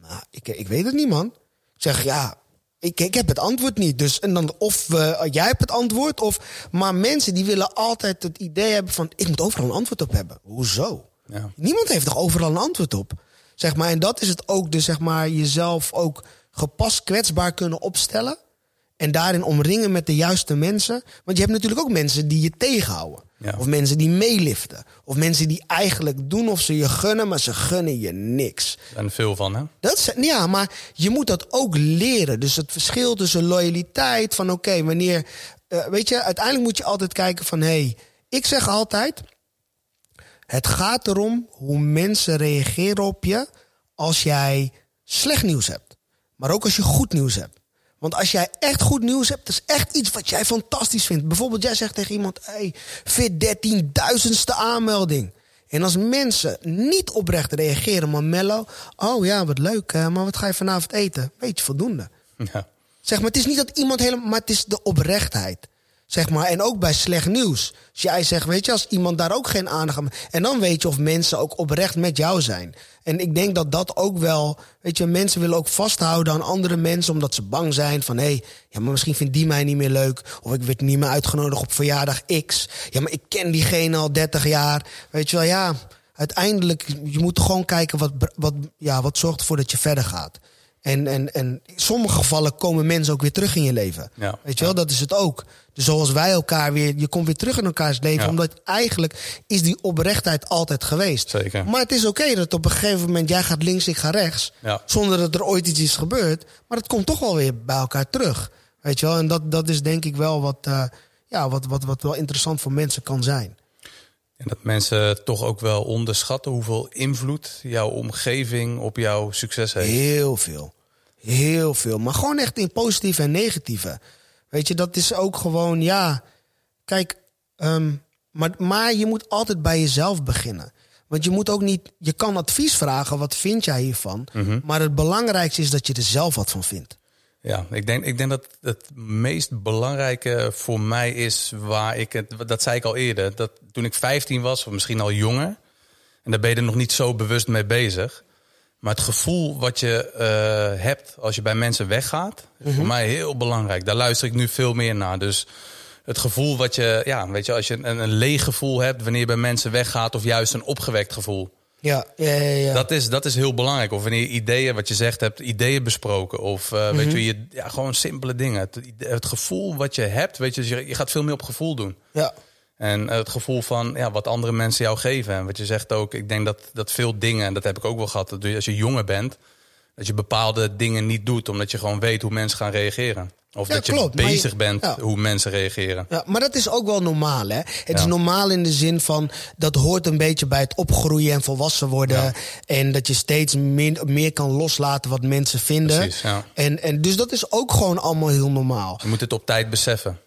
nou, ik, ik weet het niet man. Ik zeg, ja, ik, ik heb het antwoord niet. Dus en dan of uh, jij hebt het antwoord, of. Maar mensen die willen altijd het idee hebben van: ik moet overal een antwoord op hebben. Hoezo? Ja. Niemand heeft toch overal een antwoord op? Zeg maar, en dat is het ook, dus zeg maar, jezelf ook gepast kwetsbaar kunnen opstellen. En daarin omringen met de juiste mensen. Want je hebt natuurlijk ook mensen die je tegenhouden. Of mensen die meeliften. Of mensen die eigenlijk doen of ze je gunnen, maar ze gunnen je niks.
Zijn veel van, hè?
Dat ja, maar je moet dat ook leren. Dus het verschil tussen loyaliteit, van oké, wanneer... Uh, weet je, uiteindelijk moet je altijd kijken van... hé, hey, ik zeg altijd... Het gaat erom hoe mensen reageren op je als jij slecht nieuws hebt. Maar ook als je goed nieuws hebt. Want als jij echt goed nieuws hebt, dat is echt iets wat jij fantastisch vindt. Bijvoorbeeld, jij zegt tegen iemand: hey, fit 13.000ste aanmelding. En als mensen niet oprecht reageren, maar mellow. Oh ja, wat leuk, maar wat ga je vanavond eten? Weet je, voldoende. Ja. Zeg maar, het is niet dat iemand helemaal. Maar het is de oprechtheid. Zeg maar, en ook bij slecht nieuws. Als jij zegt, weet je, als iemand daar ook geen aandacht aan... En dan weet je of mensen ook oprecht met jou zijn. En ik denk dat dat ook wel... Weet je, mensen willen ook vasthouden aan andere mensen... omdat ze bang zijn van... hé, hey, ja, maar misschien vindt die mij niet meer leuk... of ik werd niet meer uitgenodigd op verjaardag X. Ja, maar ik ken diegene al 30 jaar. Weet je wel, ja... Uiteindelijk, je moet gewoon kijken wat, wat, ja, wat zorgt ervoor dat je verder gaat. En, en, en in sommige gevallen komen mensen ook weer terug in je leven. Ja, Weet je wel, dat is het ook. Zoals wij elkaar weer, je komt weer terug in elkaars leven. Omdat eigenlijk is die oprechtheid altijd geweest.
Zeker.
Maar het is oké dat op een gegeven moment jij gaat links, ik ga rechts. Zonder dat er ooit iets is gebeurd. Maar het komt toch wel weer bij elkaar terug. Weet je wel, en dat, dat is denk ik wel wat, uh, ja, wat, wat, wat wel interessant voor mensen kan zijn.
En dat mensen toch ook wel onderschatten hoeveel invloed jouw omgeving op jouw succes heeft.
Heel veel. Heel veel. Maar gewoon echt in positieve en negatieve. Weet je, dat is ook gewoon, ja. Kijk, um, maar, maar je moet altijd bij jezelf beginnen. Want je moet ook niet, je kan advies vragen, wat vind jij hiervan? Mm Maar het belangrijkste is dat je er zelf wat van vindt.
Ja, ik denk, ik denk dat het meest belangrijke voor mij is waar ik het, dat zei ik al eerder, dat toen ik 15 was, of misschien al jonger, en daar ben je er nog niet zo bewust mee bezig. Maar het gevoel wat je uh, hebt als je bij mensen weggaat, is voor mhm. mij heel belangrijk. Daar luister ik nu veel meer naar. Dus het gevoel wat je, ja, weet je, als je een, een leeg gevoel hebt wanneer je bij mensen weggaat, of juist een opgewekt gevoel.
Ja, ja, ja, ja.
Dat, is, dat is heel belangrijk. Of wanneer je ideeën, wat je zegt, hebt ideeën besproken. Of uh, weet mhm. je, je, ja, gewoon simpele dingen. Het, het, gevoel wat je hebt, weet je, je, je gaat veel meer op gevoel doen.
Ja.
En het gevoel van ja, wat andere mensen jou geven. En wat je zegt ook, ik denk dat, dat veel dingen, en dat heb ik ook wel gehad, dat als je jonger bent, dat je bepaalde dingen niet doet, omdat je gewoon weet hoe mensen gaan reageren. Of dat je klopt, bezig bent hoe mensen reageren.
Ja, maar dat is ook wel normaal, hè? Het is normaal in de zin van dat hoort een beetje bij het opgroeien en volwassen worden. En dat je steeds meer, meer kan loslaten wat mensen vinden. Precies, en, en dus dat is ook gewoon allemaal heel normaal.
Je moet het op tijd beseffen.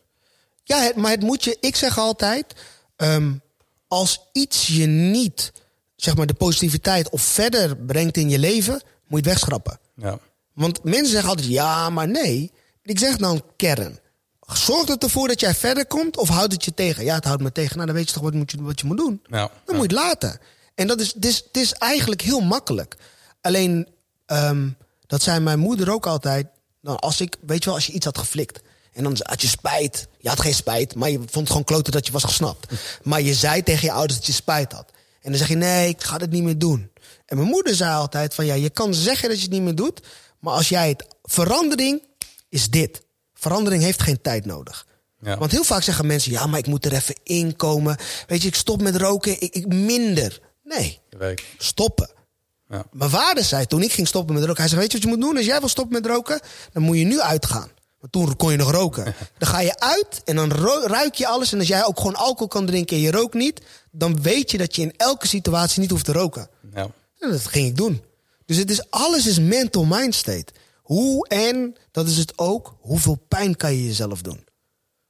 Ja, maar het moet je, ik zeg altijd, um, als iets je niet, zeg maar, de positiviteit of verder brengt in je leven, moet je het wegschrappen.
Ja.
Want mensen zeggen altijd ja, maar nee. Ik zeg een kern. Zorgt het ervoor dat jij verder komt of houdt het je tegen? Ja, het houdt me tegen. Nou, dan weet je toch wat, moet je, wat je moet doen.
Ja,
dan moet je het laten. En dat is, het is, het is eigenlijk heel makkelijk. Alleen, um, dat zei mijn moeder ook altijd. Nou, als ik, weet je wel, als je iets had geflikt. En dan had je spijt. Je had geen spijt, maar je vond het gewoon kloten dat je was gesnapt. Maar je zei tegen je ouders dat je spijt had. En dan zeg je, nee, ik ga het niet meer doen. En mijn moeder zei altijd van, ja, je kan zeggen dat je het niet meer doet. Maar als jij het, verandering is dit. Verandering heeft geen tijd nodig. Ja. Want heel vaak zeggen mensen, ja, maar ik moet er even inkomen. Weet je, ik stop met roken, ik, ik minder. Nee, stoppen. Ja. Mijn vader zei toen ik ging stoppen met roken, hij zei, weet je wat je moet doen? Als jij wil stoppen met roken, dan moet je nu uitgaan. Want toen kon je nog roken. Dan ga je uit en dan ruik je alles. En als jij ook gewoon alcohol kan drinken en je rookt niet, dan weet je dat je in elke situatie niet hoeft te roken.
Ja.
En dat ging ik doen. Dus het is, alles is mental mind state. Hoe en, dat is het ook, hoeveel pijn kan je jezelf doen?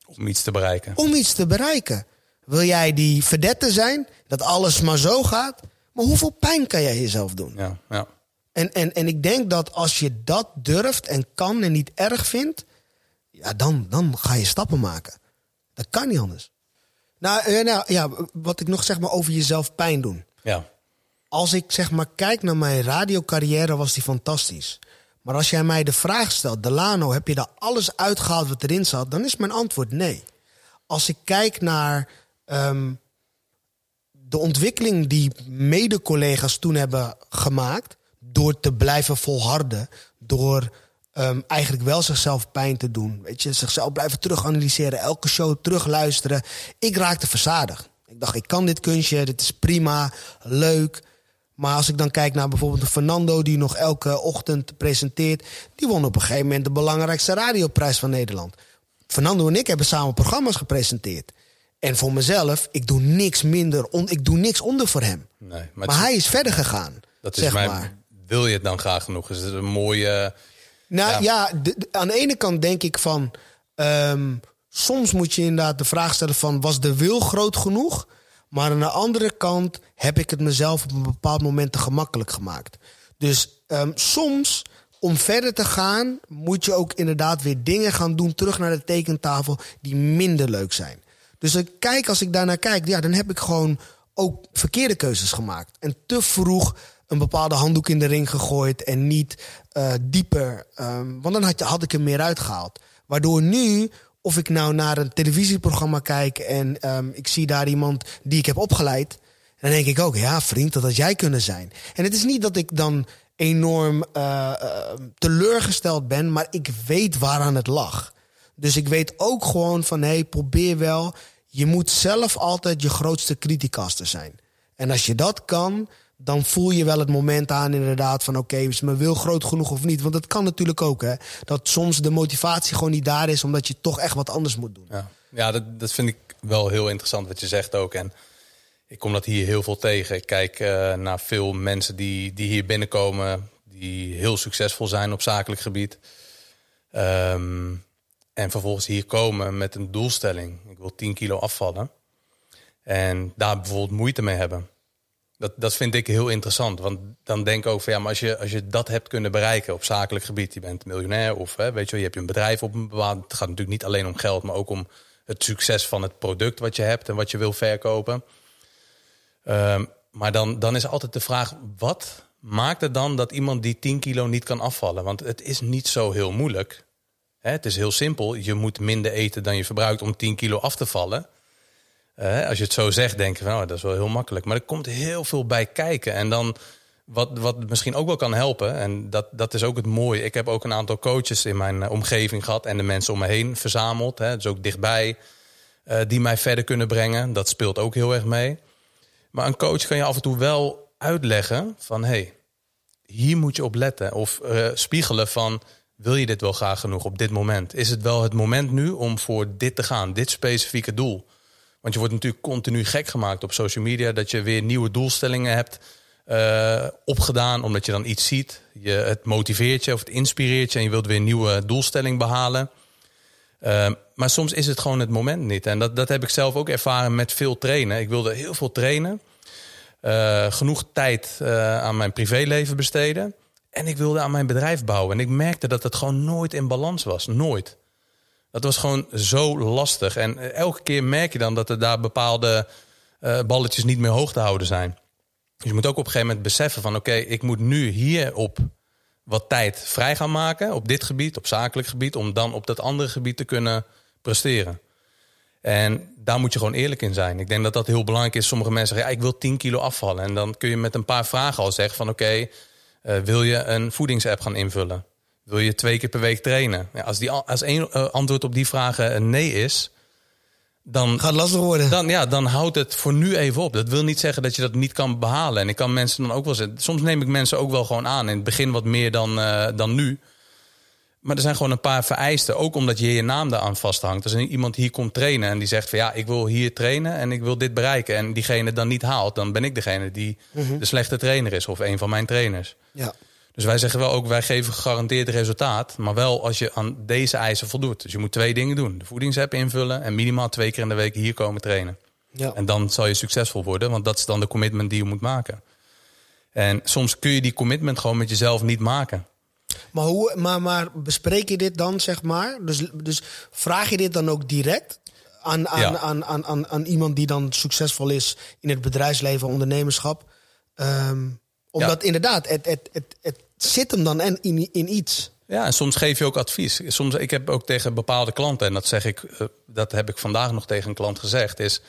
Om iets te bereiken.
Om iets te bereiken. Wil jij die verdette zijn, dat alles maar zo gaat? Maar hoeveel pijn kan jij jezelf doen?
Ja, ja.
En, en, en ik denk dat als je dat durft en kan en niet erg vindt, ja, dan, dan ga je stappen maken. Dat kan niet anders. Nou, nou ja, wat ik nog zeg maar over jezelf pijn doen.
Ja.
Als ik zeg maar kijk naar mijn radiocarrière, was die fantastisch. Maar als jij mij de vraag stelt, Delano, heb je daar alles uitgehaald wat erin zat? Dan is mijn antwoord nee. Als ik kijk naar ehm, de ontwikkeling die mede-collega's toen hebben gemaakt, door te blijven volharden, door ehm, eigenlijk wel zichzelf pijn te doen. Weet je, zichzelf blijven teruganalyseren, elke show terugluisteren. Ik raakte verzadigd. Ik dacht, ik kan dit kunstje, dit is prima, leuk. Maar als ik dan kijk naar bijvoorbeeld Fernando, die nog elke ochtend presenteert, die won op een gegeven moment de belangrijkste radioprijs van Nederland. Fernando en ik hebben samen programma's gepresenteerd. En voor mezelf, ik doe niks minder, on, ik doe niks onder voor hem. Nee, maar, hij is verder gegaan. Dat is zeg maar.
Wil je het dan graag genoeg? Is het een mooie.
Nou ja, aan de ene kant denk ik van. Ehm, soms moet je inderdaad de vraag stellen van was de wil groot genoeg? Maar aan de andere kant heb ik het mezelf op een bepaald moment te gemakkelijk gemaakt. Dus um, soms, om verder te gaan, moet je ook inderdaad weer dingen gaan doen, terug naar de tekentafel, die minder leuk zijn. Dus ik kijk, als ik daarnaar kijk, ja, dan heb ik gewoon ook verkeerde keuzes gemaakt. En te vroeg een bepaalde handdoek in de ring gegooid en niet uh, dieper. Um, want dan had, had ik er meer uitgehaald. Waardoor nu of ik nou naar een televisieprogramma kijk en um, ik zie daar iemand die ik heb opgeleid. Dan denk ik ook, ja vriend, dat had jij kunnen zijn. En het is niet dat ik dan enorm uh, teleurgesteld ben, maar ik weet waaraan het lag. Dus ik weet ook gewoon van, hé, hey, probeer wel. Je moet zelf altijd je grootste criticaster zijn. En als je dat kan, dan voel je wel het moment aan inderdaad van oké, is mijn wil groot genoeg of niet? Want dat kan natuurlijk ook hè. Dat soms de motivatie gewoon niet daar is omdat je toch echt wat anders moet doen.
Ja, ja dat, dat vind ik wel heel interessant wat je zegt ook. En ik kom dat hier heel veel tegen. Ik kijk uh, naar veel mensen die, die hier binnenkomen, die heel succesvol zijn op zakelijk gebied. Um, en vervolgens hier komen met een doelstelling. Ik wil 10 kilo afvallen. En daar bijvoorbeeld moeite mee hebben. Dat, dat vind ik heel interessant. Want dan denk ik ook van ja, maar als je, als je dat hebt kunnen bereiken op zakelijk gebied, je bent miljonair of hè, weet je, je hebt een bedrijf op een bepaald. Het gaat natuurlijk niet alleen om geld, maar ook om het succes van het product wat je hebt en wat je wil verkopen. Um, maar dan, dan is altijd de vraag: wat maakt het dan dat iemand die 10 kilo niet kan afvallen? Want het is niet zo heel moeilijk. Hè, het is heel simpel. Je moet minder eten dan je verbruikt om 10 kilo af te vallen. Als je het zo zegt, denk je van, oh, dat is wel heel makkelijk. Maar er komt heel veel bij kijken. En dan, wat, wat misschien ook wel kan helpen, en dat, dat is ook het mooie. Ik heb ook een aantal coaches in mijn eh, omgeving gehad en de mensen om me heen verzameld. Hè, dus ook dichtbij, uh, die mij verder kunnen brengen. Dat speelt ook heel erg mee. Maar een coach kan je af en toe wel uitleggen van, hey, hier moet je op letten. Of uh, spiegelen van, wil je dit wel graag genoeg op dit moment? Is het wel het moment nu om voor dit te gaan, dit specifieke doel? Want je wordt natuurlijk continu gek gemaakt op social media. Dat je weer nieuwe doelstellingen hebt uh, opgedaan. Omdat je dan iets ziet. Je, het motiveert je of het inspireert je. En je wilt weer een nieuwe doelstelling behalen. Uh, maar soms is het gewoon het moment niet. En dat, dat heb ik zelf ook ervaren met veel trainen. Ik wilde heel veel trainen. Uh, genoeg tijd aan mijn privéleven besteden. En ik wilde aan mijn bedrijf bouwen. En ik merkte dat het gewoon nooit in balans was. Nooit. Dat was gewoon zo lastig. En eh, elke keer merk je dan dat er daar bepaalde uh, balletjes niet meer hoog te houden zijn. Dus je moet ook op een gegeven moment beseffen van... oké, ik moet nu hierop wat tijd vrij gaan maken... op dit gebied, op zakelijk gebied... om dan op dat andere gebied te kunnen presteren. En daar moet je gewoon eerlijk in zijn. Ik denk dat dat heel belangrijk is. Sommige mensen zeggen, ja, ik wil 10 kilo afvallen. En dan kun je met een paar vragen al zeggen van... oké, uh, wil je een voedingsapp gaan invullen? Wil je twee keer per week trainen? Ja, als, die, als één eh, antwoord op die vragen een nee is, dan
gaat lastig worden.
Dan, ja, dan houdt het voor nu even op. Dat wil niet zeggen dat je dat niet kan behalen. En ik kan mensen dan ook wel zeggen. Soms neem ik mensen ook wel gewoon aan. In het begin wat meer dan, uh, dan nu. Maar er zijn gewoon een paar vereisten. Ook omdat je je naam daaraan vasthangt. Als iemand hier komt trainen en die zegt van ja, ik wil hier trainen en ik wil dit bereiken. En diegene dan niet haalt, dan ben ik degene die mhm. de slechte trainer is. Of een van mijn trainers. Ja. Dus wij zeggen wel ook, wij geven gegarandeerd resultaat. Maar wel als je aan deze eisen voldoet. Dus je moet twee dingen doen. De voedingsapp invullen en minimaal twee keer in de week hier komen trainen. Ja. En dan zal je succesvol worden, want dat is dan de commitment die je moet maken. En soms kun je die commitment gewoon met jezelf niet maken.
Maar, hoe, maar, maar bespreek je dit dan, zeg maar? Dus, dus vraag je dit dan ook direct aan, aan, aan, aan, aan, aan, iemand die dan succesvol is in het bedrijfsleven, ondernemerschap. Ehm, omdat inderdaad, het, het, het, het zit hem dan en in, in iets.
Ja, en soms geef je ook advies. Soms, ik heb ook tegen bepaalde klanten, en dat zeg ik, eh, dat heb ik vandaag nog tegen een klant gezegd, is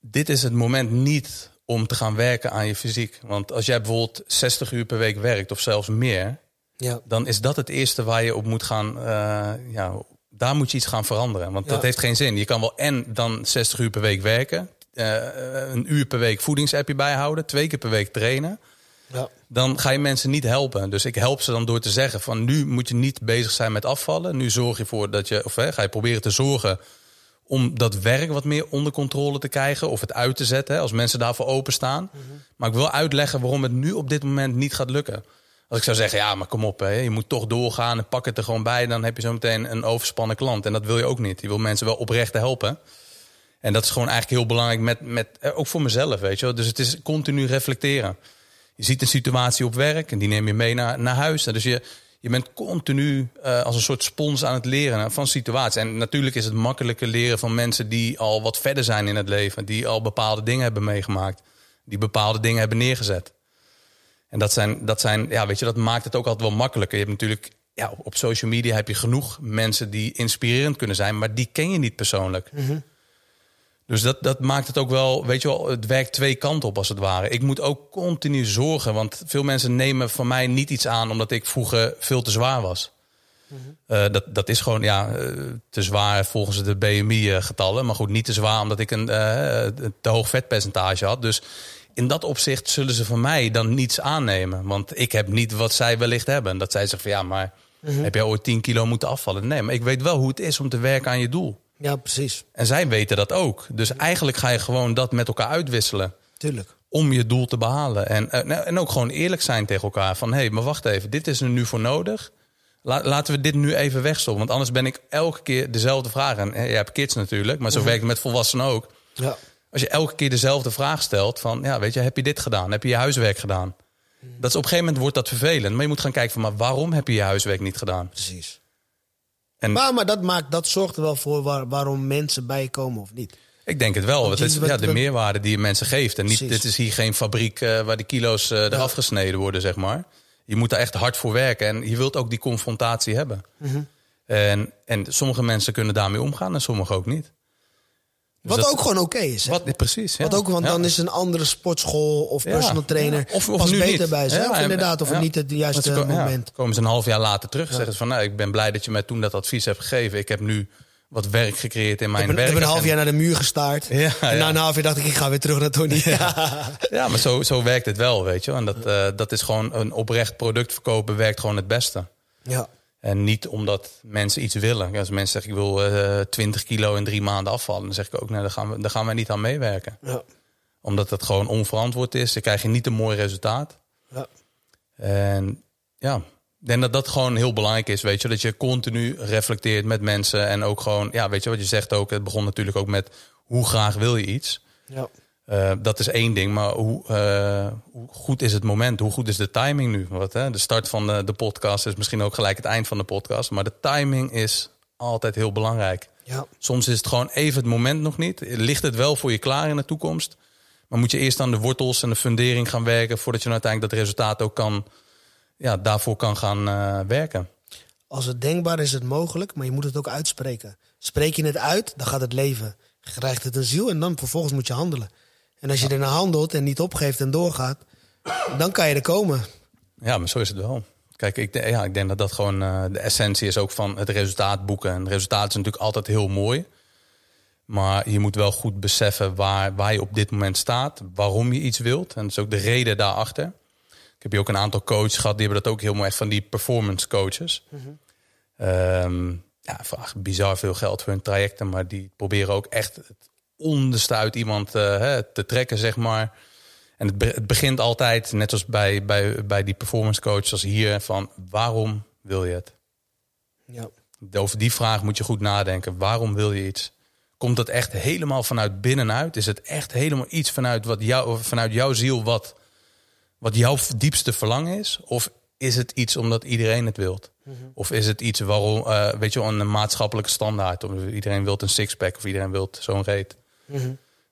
dit is het moment niet om te gaan werken aan je fysiek. Want als jij bijvoorbeeld 60 uur per week werkt, of zelfs meer, ja. dan is dat het eerste waar je op moet gaan. Uh, ja, daar moet je iets gaan veranderen. Want dat heeft geen zin. Je kan wel en dan 60 uur per week werken, een uur per week voedingsappje bijhouden, twee keer per week trainen. Ja. Dan ga je mensen niet helpen. Dus ik help ze dan door te zeggen: van nu moet je niet bezig zijn met afvallen. Nu zorg je voor dat je, of hè, ga je proberen te zorgen om dat werk wat meer onder controle te krijgen of het uit te zetten hè, als mensen daarvoor openstaan. Mm Maar ik wil uitleggen waarom het nu op dit moment niet gaat lukken. Als ik zou zeggen, ja, maar kom op, hè, je moet toch doorgaan en pak het er gewoon bij, dan heb je zo meteen een overspannen klant. En dat wil je ook niet. Je wil mensen wel oprecht helpen. En dat is gewoon eigenlijk heel belangrijk, met, met, eh, ook voor mezelf, weet je wel. Dus het is continu reflecteren. Je ziet een situatie op werk en die neem je mee naar, naar huis. Dus je, je bent continu uh, als een soort spons aan het leren van situaties. En natuurlijk is het makkelijker leren van mensen die al wat verder zijn in het leven. Die al bepaalde dingen hebben meegemaakt. Die bepaalde dingen hebben neergezet. En dat zijn, dat zijn ja, weet je, dat maakt het ook altijd wel makkelijker. Je hebt natuurlijk, ja, op social media heb je genoeg mensen die inspirerend kunnen zijn, maar die ken je niet persoonlijk. Mm dus dat, dat maakt het ook wel, weet je wel, het werkt twee kanten op als het ware. Ik moet ook continu zorgen, want veel mensen nemen van mij niet iets aan omdat ik vroeger veel te zwaar was. uh, dat, dat is gewoon ja, uh, te zwaar volgens de BMI-getallen. Maar goed, niet te zwaar omdat ik een uh, te hoog vetpercentage had. Dus in dat opzicht zullen ze van mij dan niets aannemen. Want ik heb niet wat zij wellicht hebben. Dat zij zeggen van ja, maar mhm. heb jij ooit 10 kilo moeten afvallen? Nee, maar ik weet wel hoe het is om te werken aan je doel.
Ja, precies.
En zij weten dat ook. Dus eigenlijk ga je gewoon dat met elkaar uitwisselen.
Tuurlijk.
Om je doel te behalen. En, en, en ook gewoon eerlijk zijn tegen elkaar. Van hé, hey, maar wacht even, dit is er nu voor nodig. laten we dit nu even wegstoppen. Want anders ben ik elke keer dezelfde vraag. En je hebt kids natuurlijk, maar zo mhm. werkt het met volwassenen ook. Ja. Als je elke keer dezelfde vraag stelt van, ja, weet je, heb je dit gedaan? Heb je je huiswerk gedaan? Mhm. Dat is op een gegeven moment wordt dat vervelend. Maar je moet gaan kijken van, maar waarom heb je je huiswerk niet gedaan?
Precies. En maar, maar dat, maakt, dat zorgt er wel voor waar, waarom mensen bijkomen of niet.
Ik denk het wel. Het is ja, de meerwaarde die je mensen geeft. En niet, dit is hier geen fabriek uh, waar de kilo's uh, eraf gesneden worden, zeg maar. Je moet daar echt hard voor werken. En je wilt ook die confrontatie hebben. Mm -hmm. en, en sommige mensen kunnen daarmee omgaan en sommige ook niet.
Wat ook gewoon oké is.
Hè? Wat, precies.
Wat ook, want dan is een andere sportschool of personal trainer of, of pas beter niet. bij zelf. inderdaad, of niet het juiste moment.
komen ze een half jaar later terug. Zeggen ze van, nou, ik ben blij dat je mij toen dat advies hebt gegeven. Ik heb nu wat werk gecreëerd in mijn werk.
Ik heb een half jaar naar de muur gestaard. en na een half jaar dacht ik, ik ga weer terug naar Tony.
Ja, maar zo, zo werkt het wel, weet je. En dat, uh, dat is gewoon een oprecht product verkopen werkt gewoon het beste. Ja. En niet omdat mensen iets willen. Als mensen zeggen ik wil uh, eh, 20 kilo in drie maanden afvallen, dan zeg ik ook nee, daar gaan we, daar gaan wij niet aan meewerken. Ja. Omdat het gewoon onverantwoord is. Dan krijg je niet een mooi resultaat. Ja. En ja, ik denk dat dat gewoon heel belangrijk is, weet je. Dat je continu reflecteert met mensen. En ook gewoon, ja, weet je wat je zegt ook. Het begon natuurlijk ook met hoe graag wil je iets. Ja. Uh, dat is één ding, maar hoe, uh, hoe, goed is het moment? Hoe goed is de timing nu? Wat, hè? De start van de, de, podcast is misschien ook gelijk het eind van de podcast. Maar de timing is altijd heel belangrijk. Ja. Soms is het gewoon even het moment nog niet. Ligt het wel voor je klaar in de toekomst? Maar moet je eerst aan de wortels en de fundering gaan werken... voordat je uiteindelijk dat resultaat ook kan, ja, daarvoor kan gaan uh, werken.
Als het denkbaar is het mogelijk, maar je moet het ook uitspreken. Spreek je het uit, dan gaat het leven. Je krijgt het een ziel en dan vervolgens moet je handelen. En als je ernaar handelt en niet opgeeft en doorgaat, dan kan je er komen.
Ja, maar zo is het wel. Kijk, ik, ja, ik denk dat dat gewoon uh, de essentie is ook van het resultaat boeken. En het resultaat is natuurlijk altijd heel mooi. Maar je moet wel goed beseffen waar, waar je op dit moment staat. Waarom je iets wilt. En dat is ook de reden daarachter. Ik heb hier ook een aantal coaches gehad. Die hebben dat ook heel mooi van die performance coaches. Mm -hmm. um, ja, vragen bizar veel geld voor hun trajecten. Maar die proberen ook echt het onderste uit iemand uh, te trekken, zeg maar. En het, het, begint altijd, net als bij, bij, bij die performance coach, als hier, van waarom wil je het? Ja. Over die vraag moet je goed nadenken. Waarom wil je iets? Komt dat echt helemaal vanuit binnenuit? Is het echt helemaal iets vanuit, wat jou, vanuit jouw ziel wat, wat jouw diepste verlangen is? Of is het iets omdat iedereen het wilt? Of is het iets waarom, eh, weet je, wel, een maatschappelijke standaard? Of iedereen wilt een sixpack of iedereen wilt zo'n reet.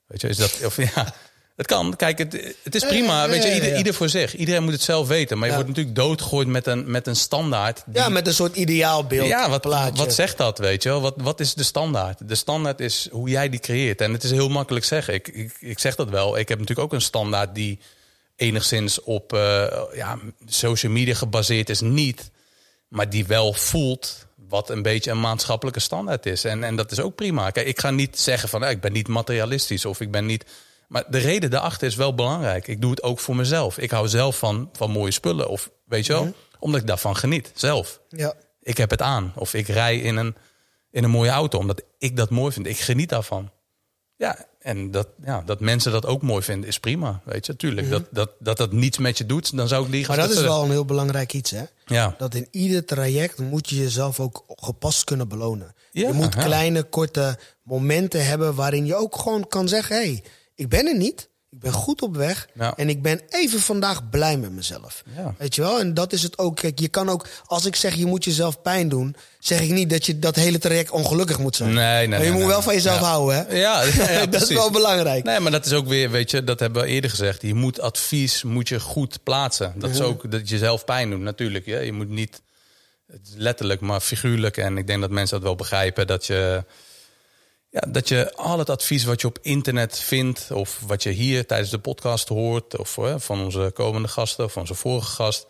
Weet je, is dat, of ja, het kan. Kijk, het, het is prima. weet je, ieder, ieder voor zich. Iedereen moet het zelf weten. Maar je wordt natuurlijk doodgegooid met een, met een standaard.
Ja, met een soort ideaalbeeld.
Ja, wat, wat zegt dat, weet je wel? Wat, wat is de standaard? De standaard is hoe jij die creëert. En het is heel makkelijk zeggen. Ik, ik, ik zeg dat wel. Ik heb natuurlijk ook een standaard die enigszins op uh, ja, social media gebaseerd is. Niet, maar die wel voelt wat een beetje een maatschappelijke standaard is. En, en dat is ook prima. Kijk, ik ga niet zeggen van ik ben niet materialistisch of ik ben niet maar de reden daarachter is wel belangrijk. Ik doe het ook voor mezelf. Ik hou zelf van, van mooie spullen. Of weet je wel, omdat ik daarvan geniet. Zelf.
Ja.
Ik heb het aan. Of ik rij in een, in een mooie auto. Omdat ik dat mooi vind. Ik geniet daarvan. Ja, en dat, ja, dat mensen dat ook mooi vinden is prima. Weet je, tuurlijk. Mhm. dat, dat, dat dat niets met je doet, dan zou ik liegen.
Maar dat is wel een heel belangrijk iets, hè?
Ja.
Dat in ieder traject moet je jezelf ook gepast kunnen belonen. Ja, je moet kleine, korte momenten hebben waarin je ook gewoon kan zeggen: hé, hey, ik ben er niet. Ik ben goed op weg. En ik ben even vandaag blij met mezelf. Weet je wel? En dat is het ook. Kijk, je kan ook, als ik zeg je moet jezelf pijn doen, zeg ik niet dat je dat hele traject ongelukkig moet zijn.
Nee, nee.
Maar je moet wel van jezelf houden, hè?
Ja,
dat is wel belangrijk.
Nee, maar dat is ook weer, weet je, dat hebben we eerder gezegd. Je moet advies moet je goed plaatsen. Dat is ook dat je jezelf pijn doet, natuurlijk. Je moet niet letterlijk, maar figuurlijk. En ik denk dat mensen dat wel begrijpen dat je ja, dat je al het advies wat je op internet vindt, of wat je hier tijdens de podcast hoort, of van onze komende gasten, of van onze vorige gast,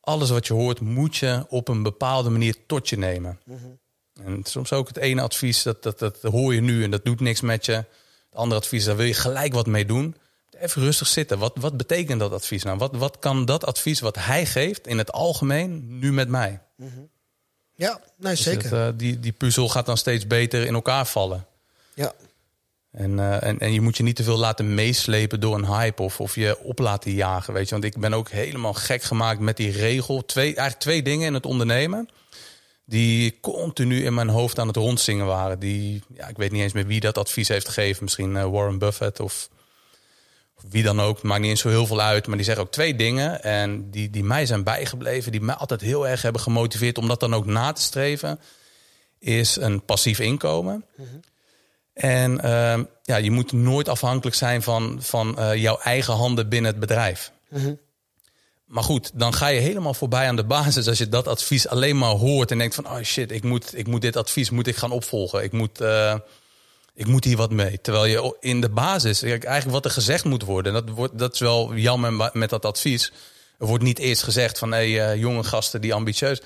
alles wat je hoort, moet je op een bepaalde manier tot je nemen. Mhm. En soms ook het ene advies, dat, dat, dat hoor je nu en dat doet niks met je. Het andere advies, daar wil je gelijk wat mee doen. Even rustig zitten. Wat, wat betekent dat advies nou? Wat, wat kan dat advies wat hij geeft in het algemeen nu met mij?
Mhm. Ja, nee, dus zeker.
uh, die, die puzzel gaat dan steeds beter in elkaar vallen.
Ja.
En, uh, en, en je moet je niet te veel laten meeslepen door een hype of, of je op laten jagen. Weet je? Want ik ben ook helemaal gek gemaakt met die regel. Twee, eigenlijk twee dingen in het ondernemen. Die continu in mijn hoofd aan het rondzingen waren. Die, ja, ik weet niet eens meer wie dat advies heeft gegeven. Misschien uh, Warren Buffett of, of, wie dan ook. Maakt niet eens zo heel veel uit. Maar die zeggen ook twee dingen. En die, die mij zijn bijgebleven. Die mij altijd heel erg hebben gemotiveerd om dat dan ook na te streven. Is een passief inkomen. Mm en uh, ja, je moet nooit afhankelijk zijn van, van uh, jouw eigen handen binnen het bedrijf. Mm Maar goed, dan ga je helemaal voorbij aan de basis als je dat advies alleen maar hoort en denkt van, oh shit, ik moet, ik moet dit advies moet ik gaan opvolgen. Ik moet, uh, ik moet hier wat mee. Terwijl je in de basis, eigenlijk wat er gezegd moet worden, dat, wordt, dat is wel jammer met dat advies. Er wordt niet eerst gezegd van, hé, hey, uh, jonge gasten die ambitieus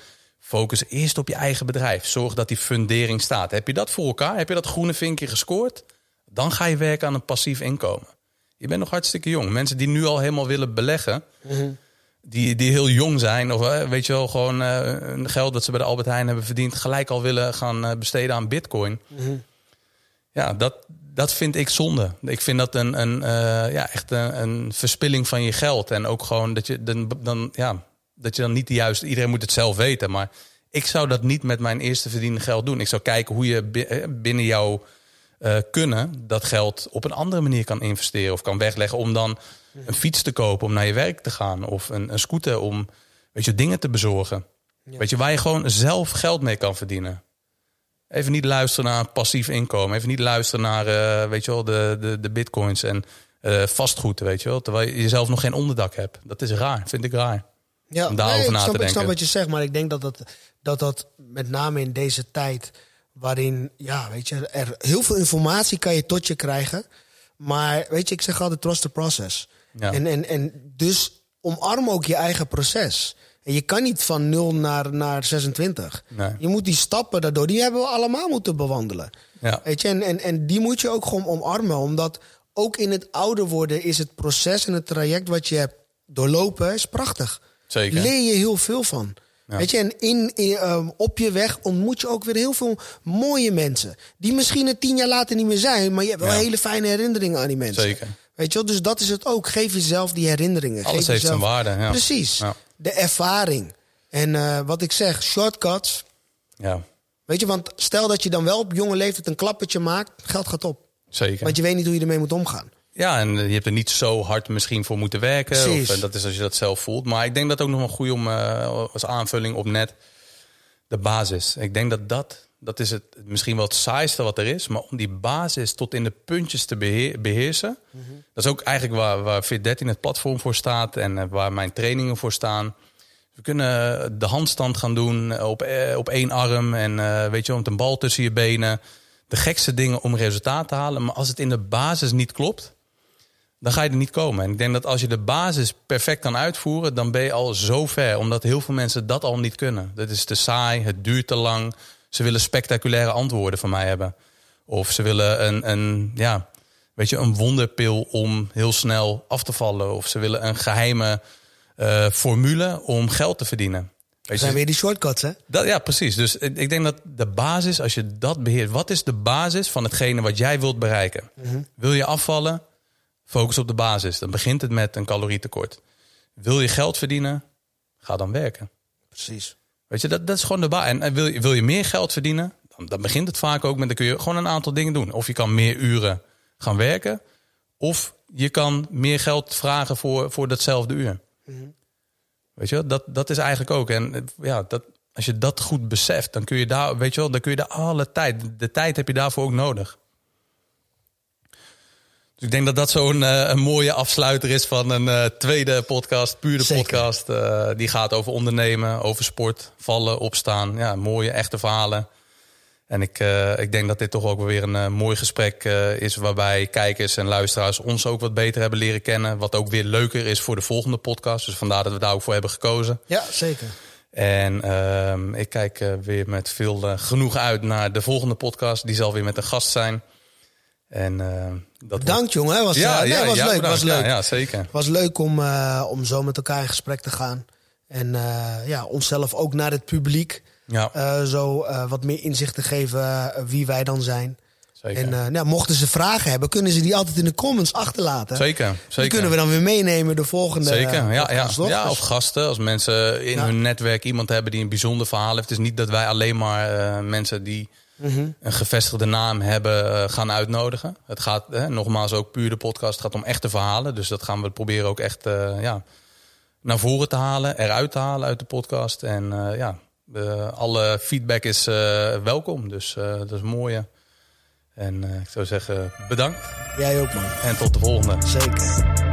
Focus eerst op je eigen bedrijf. Zorg dat die fundering staat. Heb je dat voor elkaar? Heb je dat groene vinkje gescoord? Dan ga je werken aan een passief inkomen. Je bent nog hartstikke jong. Mensen die nu al helemaal willen beleggen, mhm. die, die heel jong zijn, of eh, weet je wel, gewoon uh, geld dat ze bij de Albert Heijn hebben verdiend, gelijk al willen gaan uh, besteden aan Bitcoin. Mhm. Ja, dat, dat vind ik zonde. Ik vind dat een, een, ja, echt een, een, verspilling van je geld. En ook gewoon dat je dan, dan ja, dat je dan niet de juiste. Iedereen moet het zelf weten. Maar ik zou dat niet met mijn eerste verdiende geld doen. Ik zou kijken hoe je eh, binnen jouw uh, kunnen dat geld op een andere manier kan investeren of kan wegleggen om dan een fiets te kopen om naar je werk te gaan of een, een scooter om weet je, dingen te bezorgen. Weet je, waar je gewoon zelf geld mee kan verdienen. Even niet luisteren naar passief inkomen. Even niet luisteren naar uh, weet je wel, de, de, de bitcoins en uh, vastgoed, weet je wel. Terwijl je zelf nog geen onderdak hebt. Dat is raar, vind ik raar.
Ja, om daarover na te denken. Ik snap wat je zegt, maar ik denk dat dat, dat dat met name in deze tijd... waarin, ja, weet je, er heel veel informatie kan je tot je krijgen... maar weet je, ik zeg altijd trust the process. Ja. En, en, en dus omarm ook je eigen proces. En je kan niet van 0 naar, naar 26. Nee. Je moet die stappen daardoor, die hebben we allemaal moeten bewandelen. Ja. Weet je, en, en, en die moet je ook gewoon omarmen. Omdat ook in het ouder worden is het proces en het traject wat je hebt doorlopen, is prachtig.
Zeker.
leer je heel veel van. Weet je, en in, um, op je weg ontmoet je ook weer heel veel mooie mensen. Die misschien er tien jaar later niet meer zijn, maar je hebt wel hele fijne herinneringen aan die mensen.
Zeker.
Weet je wel, dus dat is het ook. Geef jezelf die herinneringen.
Alles
Geef
heeft
jezelf...
zijn waarde. Ja.
Precies. De ervaring. En uh, wat ik zeg, shortcuts.
Ja.
Weet je, want stel dat je dan wel op jonge leeftijd een klappertje maakt, geld gaat op.
Zeker.
Want je weet niet hoe je ermee moet omgaan.
Ja, en je hebt er niet zo hard misschien voor moeten werken. Of, en dat is als je dat zelf voelt. Maar ik denk dat ook nog wel goed om als aanvulling op net de basis. Ik denk dat dat, dat is het misschien wel het saaiste wat er is. Maar om die basis tot in de puntjes te beheersen. Mhm. Dat is ook eigenlijk waar, waar Fit13 het platform voor staat. En waar mijn trainingen voor staan. We kunnen de handstand gaan doen op, eh, op één arm. En weet je, met een bal tussen je benen. De gekste dingen om resultaat te halen. Maar als het in de basis niet klopt, dan ga je er niet komen. En ik denk dat als je de basis perfect kan uitvoeren, dan ben je al zo ver. Omdat heel veel mensen dat al niet kunnen. Dat is te saai, het duurt te lang. Ze willen spectaculaire antwoorden van mij hebben. Of ze willen een, een, ja, weet je, een wonderpil om heel snel af te vallen. Of ze willen een geheime uh, formule om geld te verdienen.
Dat zijn weer die shortcuts, hè?
Dat, ja, precies. Dus ik denk dat de basis, als je dat beheert... Wat is de basis van hetgene wat jij wilt bereiken? Mhm. Wil je afvallen? Focus op de basis. Dan begint het met een calorietekort. Wil je geld verdienen? Ga dan werken.
Precies.
Weet je, dat, dat is gewoon de basis. En wil je, wil je meer geld verdienen? Dan, dan begint het vaak ook met... Dan kun je gewoon een aantal dingen doen. Of je kan meer uren gaan werken... Of je kan meer geld vragen voor, voor datzelfde uur. Mhm. Weet je, dat, dat is eigenlijk ook. En ja, dat, als je dat goed beseft, dan kun je daar, weet je wel, dan kun je daar alle tijd. De tijd heb je daarvoor ook nodig. Dus ik denk dat dat zo'n uh, een mooie afsluiter is van een uh, tweede podcast, pure Zeker. podcast. Uh, die gaat over ondernemen, over sport, vallen, opstaan. Ja, mooie, echte verhalen. En ik, uh, ik denk dat dit toch ook weer een uh, mooi gesprek uh, is. Waarbij kijkers en luisteraars ons ook wat beter hebben leren kennen. Wat ook weer leuker is voor de volgende podcast. Dus vandaar dat we daar ook voor hebben gekozen.
Ja, zeker.
En ehm, ik kijk weer met veel genoeg uit naar de volgende podcast. Die zal weer met een gast zijn. En,
dat Bedankt jongen. Was, ja, nee, ja, was leuk. Was leuk.
Ja, zeker.
was leuk om, om zo met elkaar in gesprek te gaan. En ja, onszelf ook naar het publiek ja. Zo wat meer inzicht te geven wie wij dan zijn. Zeker. En nou, mochten ze vragen hebben, kunnen ze die altijd in de comments achterlaten.
Zeker. zeker.
Die kunnen we dan weer meenemen de volgende.
Zeker, ja, ja. ja. Of gasten, als mensen in hun netwerk iemand hebben die een bijzonder verhaal heeft. Het is niet dat wij alleen maar mensen die een gevestigde naam hebben gaan uitnodigen. Het gaat nogmaals ook puur de podcast. Het gaat om echte verhalen. Dus dat gaan we proberen ook echt ja, naar voren te halen, eruit te halen uit de podcast. En ja, alle feedback is welkom, dus dat is mooi. En ik zou zeggen bedankt.
Jij ook man.
En tot de volgende.
Zeker.